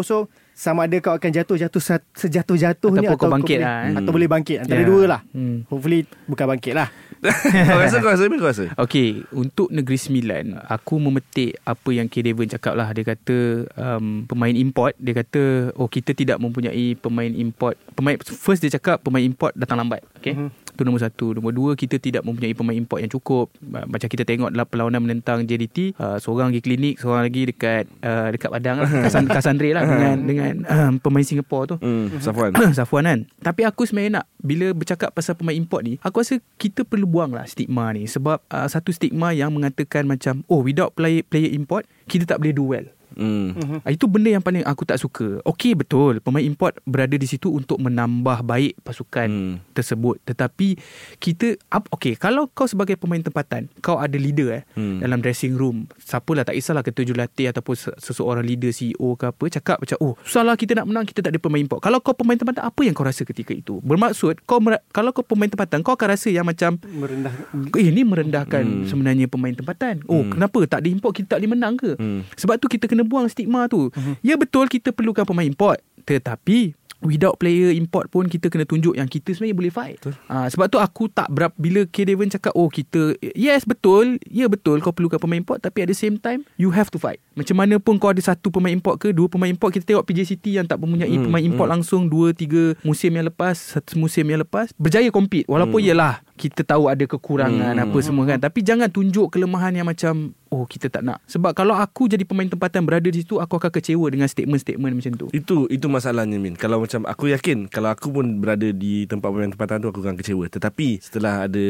Sama ada kau akan jatuh-jatuh Sejatuh-jatuhnya Ataupun kau bangkit boleh, lah, eh. Atau boleh bangkit Antara Ya. dua lah Hmm. Hopefully Bukan bangkit lah Kau rasa kau rasa kau rasa Okey, untuk Negeri Sembilan, aku memetik apa yang K. Devon cakap lah. Dia kata um, pemain import, dia kata oh kita tidak mempunyai pemain import. Pemain first dia cakap pemain import datang lambat. Okey. Mhm. Itu nombor satu. Nombor dua, kita tidak mempunyai pemain import yang cukup. Uh, Macam kita tengok dalam perlawanan menentang JDT, uh, seorang pergi klinik, seorang lagi dekat uh, dekat Padang lah. Kasan, Kasandre lah dengan dengan um, pemain Singapore tu. Hmm, Safwan Safuan kan Tapi aku sebenarnya nak Bila bercakap pasal pemain import ni Aku rasa kita perlu buang lah stigma ni Sebab uh, satu stigma yang mengatakan macam Oh without player, player import Kita tak boleh do well hmm. Ah, Itu benda yang paling aku tak suka Okey betul Pemain import berada di situ Untuk menambah baik pasukan Hmm. tersebut Tetapi Kita Okey Kalau kau sebagai pemain tempatan Kau ada leader eh Hmm. Dalam dressing room Siapalah tak kisahlah Ketua jurulatih Ataupun se- seseorang leader CEO ke apa Cakap macam Oh susahlah kita nak menang Kita tak ada pemain import Kalau kau pemain tempatan Apa yang kau rasa ketika itu Bermaksud kau mer- Kalau kau pemain tempatan Kau akan rasa yang macam Merendah Eh ni merendahkan Hmm. hmm. sebenarnya pemain tempatan. Oh hmm. kenapa tak ada import kita tak boleh menang ke? Hmm. Sebab tu kita kena buang stigma tu. Hmm. Ya betul kita perlukan pemain import. Tetapi without player import pun kita kena tunjuk yang kita sebenarnya boleh fight. Ha, sebab tu aku tak berap bila K Devon cakap oh kita yes betul, ya betul kau perlukan pemain import tapi at the same time you have to fight. Macam mana pun kau ada satu pemain import ke dua pemain import kita tengok PJ City yang tak mempunyai Hmm, pemain import hmm. langsung dua tiga musim yang lepas satu musim yang lepas berjaya compete walaupun Hmm. hmm. Kita tahu ada kekurangan hmm. apa semua kan. Tapi jangan tunjuk kelemahan yang macam oh kita tak nak. Sebab kalau aku jadi pemain tempatan berada di situ aku akan kecewa dengan statement-statement macam tu. Itu itu masalahnya Min. Kalau macam aku yakin Kalau aku pun berada di tempat pemain tempatan tu Aku akan kecewa. Tetapi setelah ada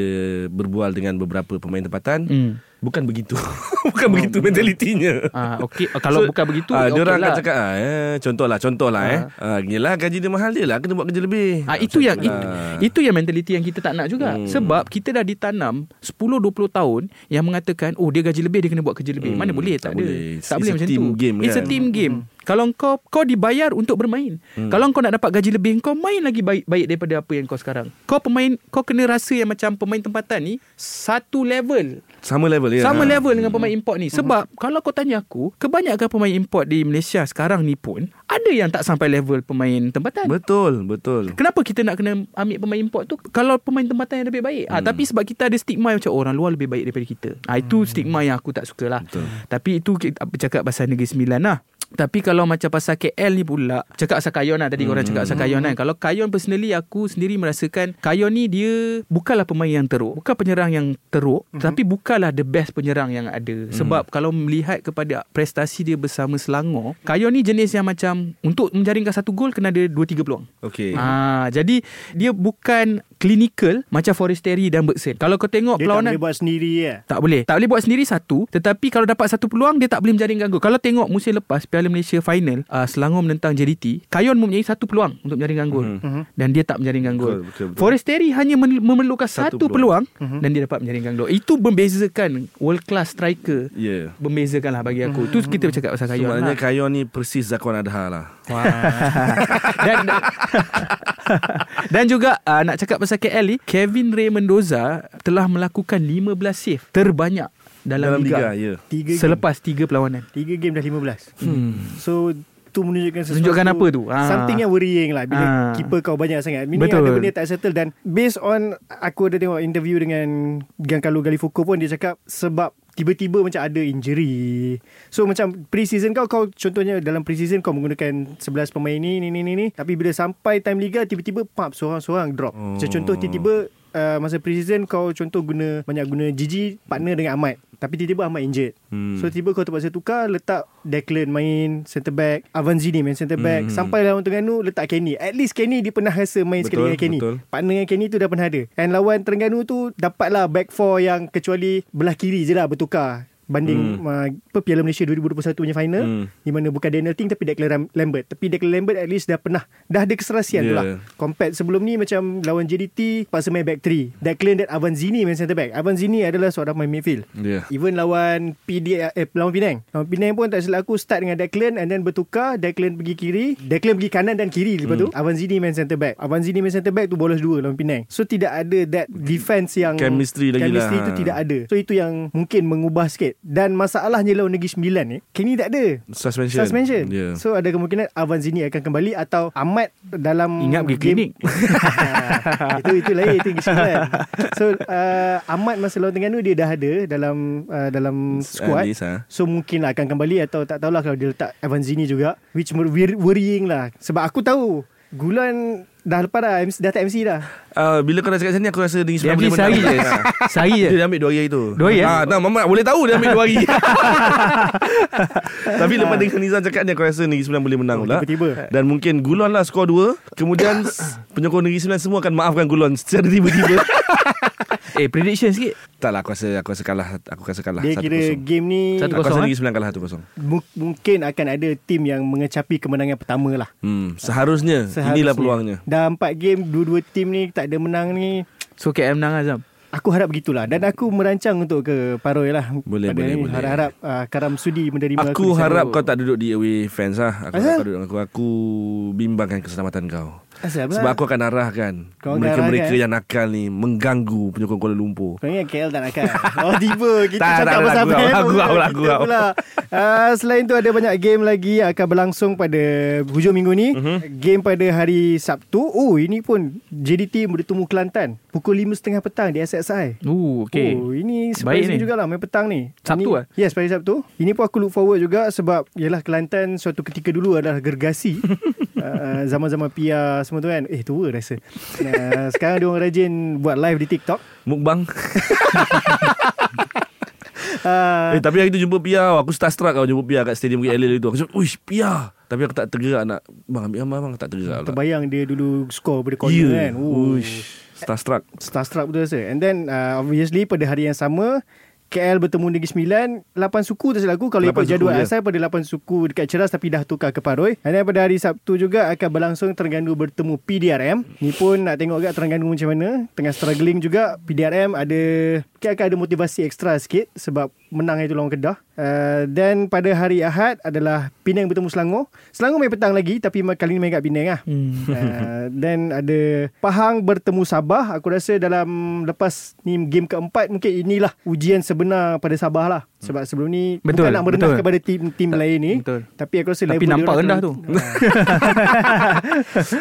Berbual dengan beberapa pemain tempatan hmm. Bukan begitu Bukan begitu mentalitinya Ah, okey. Ah, kalau bukan begitu, ah, Dia orang lah. akan cakap ah, eh, Contoh lah Contoh lah eh. ah, Yelah gaji dia mahal dia lah Kena buat kerja lebih Ah itu yang itu, Ah. itu yang mentaliti yang kita tak nak juga. Hmm. Hmm. Sebab kita dah ditanam 10 20 tahun yang mengatakan oh dia gaji lebih dia kena buat kerja lebih. Hmm, Mana boleh tak tak, ada. boleh. Tak It's boleh a macam team tu. game It's a kan? team game. Kalau kau kau dibayar untuk bermain. Hmm. Kalau kau nak dapat gaji lebih kau main lagi baik baik daripada apa yang kau sekarang. Kau pemain kau kena rasa yang macam pemain tempatan ni satu level Sama level ya. Sama Ha. level dengan pemain import ni Sebab kalau kau tanya aku Kebanyakan pemain import di Malaysia sekarang ni pun Ada yang tak sampai level pemain tempatan Betul, betul. Kenapa kita nak kena ambil pemain import tu Kalau pemain tempatan yang lebih baik hmm. ah, Tapi sebab kita ada stigma Macam orang luar lebih baik daripada kita ah, Itu stigma yang aku tak suka lah Betul. Tapi itu kita bercakap pasal Negeri Sembilan lah tapi kalau macam pasal KL ni pula Cakap pasal Kayon lah Tadi hmm. korang cakap pasal Kayon kan Kalau Kayon personally Aku sendiri merasakan Kayon ni dia Bukanlah pemain yang teruk Bukan penyerang yang teruk hmm. Tapi bukanlah the best penyerang yang ada Sebab kalau melihat kepada Prestasi dia bersama Selangor Kayon ni jenis yang macam Untuk menjaringkan satu gol Kena ada 2-3 peluang Okey. Ah, jadi dia bukan clinical macam Forestieri dan Bergson. Kalau kau tengok Dia tak perlawanan boleh buat sendiri ya. tak boleh. Tak boleh buat sendiri satu, tetapi kalau dapat satu peluang dia tak boleh menjaringkan gol. Kalau tengok musim lepas Piala Malaysia final uh, Selangor menentang JDT, Kayon mempunyai satu peluang untuk menjaringkan gol Mhm. dan dia tak menjaringkan gol. Betul, betul, betul. Forestieri hanya memerlukan Satu satu, peluang, dan dia dapat menjaringkan gol. Itu membezakan world class striker. Ya. Membezakan lah bagi aku. Tu kita bercakap pasal So, Kayon maknanya lah. Kayon ni persis Zakwan Adha lah. Wah. dan dan juga uh, nak cakap pasal KL ni Kevin Ray Mendoza telah melakukan 15 save terbanyak dalam, Dalam liga, liga, ya. Tiga game. selepas 3 perlawanan. Tiga game dah 15. Hmm. So tu menunjukkan sesuatu Menunjukkan apa tu? Ah. Something yang worrying lah Bila Ah. keeper kau banyak sangat Meaning Betul. ada benda tak settle Dan based on Aku ada tengok interview dengan Giancarlo Galifuco pun Dia cakap Sebab Tiba-tiba macam ada injury So macam Pre-season kau Kau contohnya Dalam pre-season Kau menggunakan 11 pemain ni Ni ni ni ni Tapi bila sampai time liga Tiba-tiba Pap Seorang-seorang drop oh. Macam Oh. contoh tiba-tiba uh, Masa pre-season Kau contoh guna Banyak guna Gigi Partner dengan Ahmad. Tapi tiba-tiba Ahmad injured. Hmm. So tiba kau terpaksa tukar Letak Declan main Centre back Avanzini main centre back. Hmm. Sampai lawan Terengganu Letak Kenny. At least Kenny dia pernah rasa Main sekali Betul, dengan Kenny. betul. Partner dengan Kenny tu dah pernah ada. And lawan Terengganu tu Dapatlah back four yang Kecuali Belah kiri je lah bertukar Banding hmm. uh, apa, Piala Malaysia 2021 punya final Hmm. Di mana bukan Daniel Ting Tapi Declan Lambert Tapi Declan Lambert at least dah pernah Dah ada keserasian tu Yeah. lah Compared sebelum ni Macam lawan JDT Paksa main back 3 Declan dan Avanzini main centre back Avanzini adalah seorang main midfield Ya. Even lawan PD eh, lawan Penang. Lawan Penang pun tak silap aku start dengan Declan and then bertukar, Declan pergi kiri, Declan pergi kanan dan kiri lepas tu Avanzini main centre back. Avanzini main centre back tu bolos dua lawan Penang. So tidak ada that defense yang Chemistry lagi chemistry lah. tu tidak ada. So itu yang mungkin mengubah sikit. Dan masalahnya lawan Negeri Sembilan ni, Kenny tak ada. Suspension. Suspension. Ya. So ada kemungkinan Avanzini akan kembali atau Ahmad dalam Ingat pergi klinik. itu itu lain itu Negeri Sembilan. So uh, Ahmad masa lawan Terengganu dia dah ada dalam uh, dalam squad. At least, ha. So mungkin lah akan kembali atau tak tahulah kalau dia letak Avanzini juga which wor- worrying lah sebab aku tahu Gulan dah lepas dah MC, dah tak MC dah. Uh, bila kau dah cakap sini Aku rasa Negeri Dia Sembilan ambil boleh sehari menang. je. Sehari je. Dia ambil dua hari tu Dua hari, eh? ah, tak, Mamat boleh tahu Dia ambil dua hari Tapi lepas dengan Nizam cakap ni Aku rasa Negeri Sembilan boleh menang Oh, pula tiba-tiba. Dan mungkin Gulon lah skor dua Kemudian Penyokong Negeri Sembilan Semua akan maafkan Gulon Secara tiba-tiba Eh prediction sikit. Tak lah aku rasa Aku rasa kalah Aku rasa kalah Dia kira 1-0. game ni Satu Aku rasa Negeri Sembilan kalah 1-0 mu- mungkin akan ada tim yang mengecapi kemenangan pertama lah. Hmm, seharusnya, Inilah peluangnya Dah empat game dua-dua tim ni tak ada menang ni. So KM menang Azam. Aku harap begitulah dan aku merancang untuk ke Paroi lah. Boleh, Pada boleh, ni. boleh. Harap-harap uh, Karam Sudi menerima Aku sana. harap kau tak duduk di away fans lah Aku Asal? harap kau duduk dengan aku Aku bimbangkan keselamatan kau Asal Sebab aku akan arahkan Mereka-mereka arahkan? yang nakal ni Mengganggu penyokong Kuala Lumpur Kau ingat KL tak nak kan? Oh tiba Kita Tak, cakap tak, pasal lagu, fan lagu, lagu, lagu, lagu. pula. Uh, Selain tu ada banyak game lagi Yang akan berlangsung pada Hujung minggu ni uh-huh. Game pada hari Sabtu Oh ini pun JDT bertemu Kelantan Pukul 5.30 petang Di SXI Uh, okay. Oh ini Baik surprising ni. jugalah Main petang ni Sabtu lah? Yes pada Sabtu Ini pun aku look forward juga Sebab Yalah Kelantan Suatu ketika dulu adalah gergasi uh, Zaman-zaman PR Semua tu kan Eh tua rasa. Uh, Sekarang dia orang rajin Buat live di TikTok. Mukbang. Uh, Eh tapi hari tu jumpa Pia Aku starstruck kau jumpa Pia Kat stadium KL tu. Aku cakap Uish Pia Tapi aku tak tergerak nak Bang ambil gambar bang. Tak tergerak pula. Terbayang dia dulu Score pada corner Ya kan. Uish. Starstruck. Starstruck betul rasa. And then uh, Obviously pada hari yang sama KL bertemu Negeri Sembilan 8 suku tak silap aku. Kalau ikut suku, jadual ya. asal Pada 8 suku dekat Ceras Tapi dah tukar ke Paroi then pada hari Sabtu juga Akan berlangsung Terengganu bertemu PDRM Ni pun nak tengok agak Terengganu macam mana. Tengah struggling juga PDRM ada Kita akan ada motivasi ekstra sikit Sebab menang itu lawan Kedah. Uh, Then pada hari Ahad adalah Penang bertemu Selangor. Selangor main petang lagi Tapi kali ni main kat Penang lah. Hmm. uh, Then ada Pahang bertemu Sabah. Aku rasa dalam Lepas ni game keempat Mungkin inilah ujian sebenar pada Sabah lah Sebab sebelum ni Betul, Bukan nak merendah betul. kepada tim-tim lain ni betul. Tapi aku rasa Tapi level dia nampak rendah terlalu-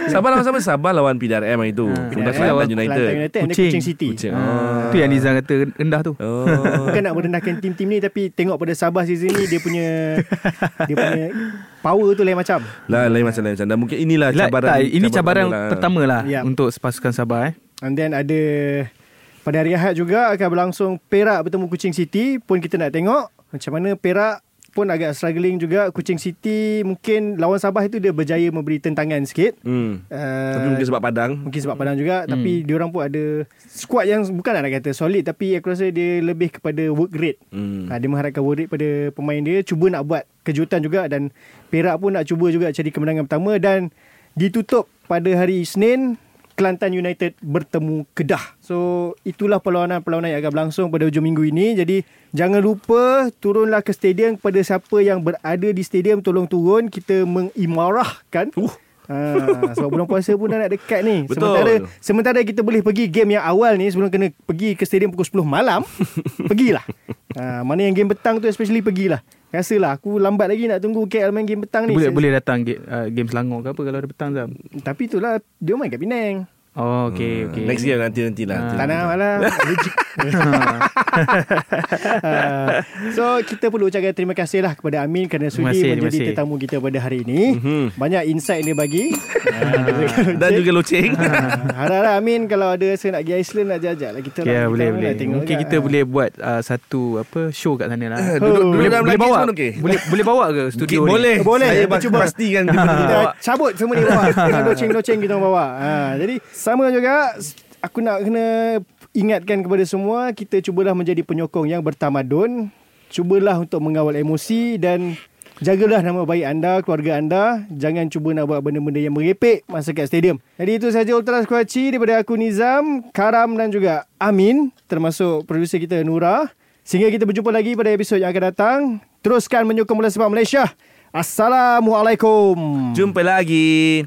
Sabah lawan sama Sabah lawan PDRM tu. Ha. Kemudian PDRM, Kelantan United. Kuching. Kuching City Kuching. Ah. Tu yang Nizam kata rendah tu. Oh. Bukan nak merendahkan tim-tim ni Tapi tengok pada Sabah season ni Dia punya Dia punya Power tu lain macam Lah lain macam lain macam. Dan mungkin inilah cabaran. tak, ini cabaran lah. pertama lah Ya. untuk pasukan Sabah eh. And then ada Pada hari Ahad juga Akan berlangsung Perak bertemu Kuching City. Pun kita nak tengok Macam mana Perak pun agak struggling juga. Kuching City Mungkin lawan Sabah itu Dia berjaya memberi tentangan sikit. Hmm. uh, Tapi mungkin sebab Padang. Mungkin sebab Padang juga. Tapi diorang pun ada Squad yang Bukan nak kata solid. Tapi aku rasa dia Lebih kepada work rate. Hmm. Ha, dia mengharapkan work rate pada pemain dia. Cuba nak buat kejutan juga. Dan Perak pun nak cuba juga Cari kemenangan pertama. Dan Ditutup pada hari Isnin Kelantan United bertemu Kedah. So itulah perlawanan-perlawanan yang akan berlangsung pada hujung minggu ini. Jadi jangan lupa turunlah ke stadium Kepada siapa yang berada di stadium. Tolong turun. Kita mengimarahkan Uh. Ha, sebab bulan puasa pun dah nak dekat ni. Betul. Sementara sementara kita boleh pergi game yang awal ni sebelum kena pergi ke stadium pukul 10 malam, pergilah. Ha, mana yang game petang tu especially pergilah. Rasalah aku lambat lagi nak tunggu KL main game petang ni. Boleh Saya- boleh datang game, uh, game Selangor ke apa kalau ada petang Zam. Tapi itulah dia main kat Penang. Oh okey okey. Next year nanti nanti lah. Tak nak malah. So kita perlu ucapkan terima kasih lah kepada Amin kerana sudi terima menjadi kasih. tetamu kita pada hari ini. Banyak insight dia bagi. Dan juga loceng. Harap-harap Amin kalau ada saya nak pergi Iceland nak jajak lah kita. Ya lah. boleh Kita boleh. tengok Mungkin juga. kita boleh buat uh, satu apa show kat sana lah. Duduk, duduk boleh boleh bawa okey. boleh boleh bawa ke studio ni? boleh. Boleh, Saya kita cuba. pastikan kita cabut semua ni bawa. Loceng-loceng kita bawa. Ha, jadi sama juga aku nak kena ingatkan kepada semua kita cubalah menjadi penyokong yang bertamadun. Cubalah untuk mengawal emosi dan jagalah nama baik anda, keluarga anda. Jangan cuba nak buat benda-benda yang merepek masa kat stadium. Jadi itu saja Ultra Squatchy daripada aku Nizam, Karam dan juga Amin termasuk produser kita Nura. Sehingga kita berjumpa lagi pada episod yang akan datang. Teruskan menyokong bola sepak Malaysia. Assalamualaikum. Jumpa lagi.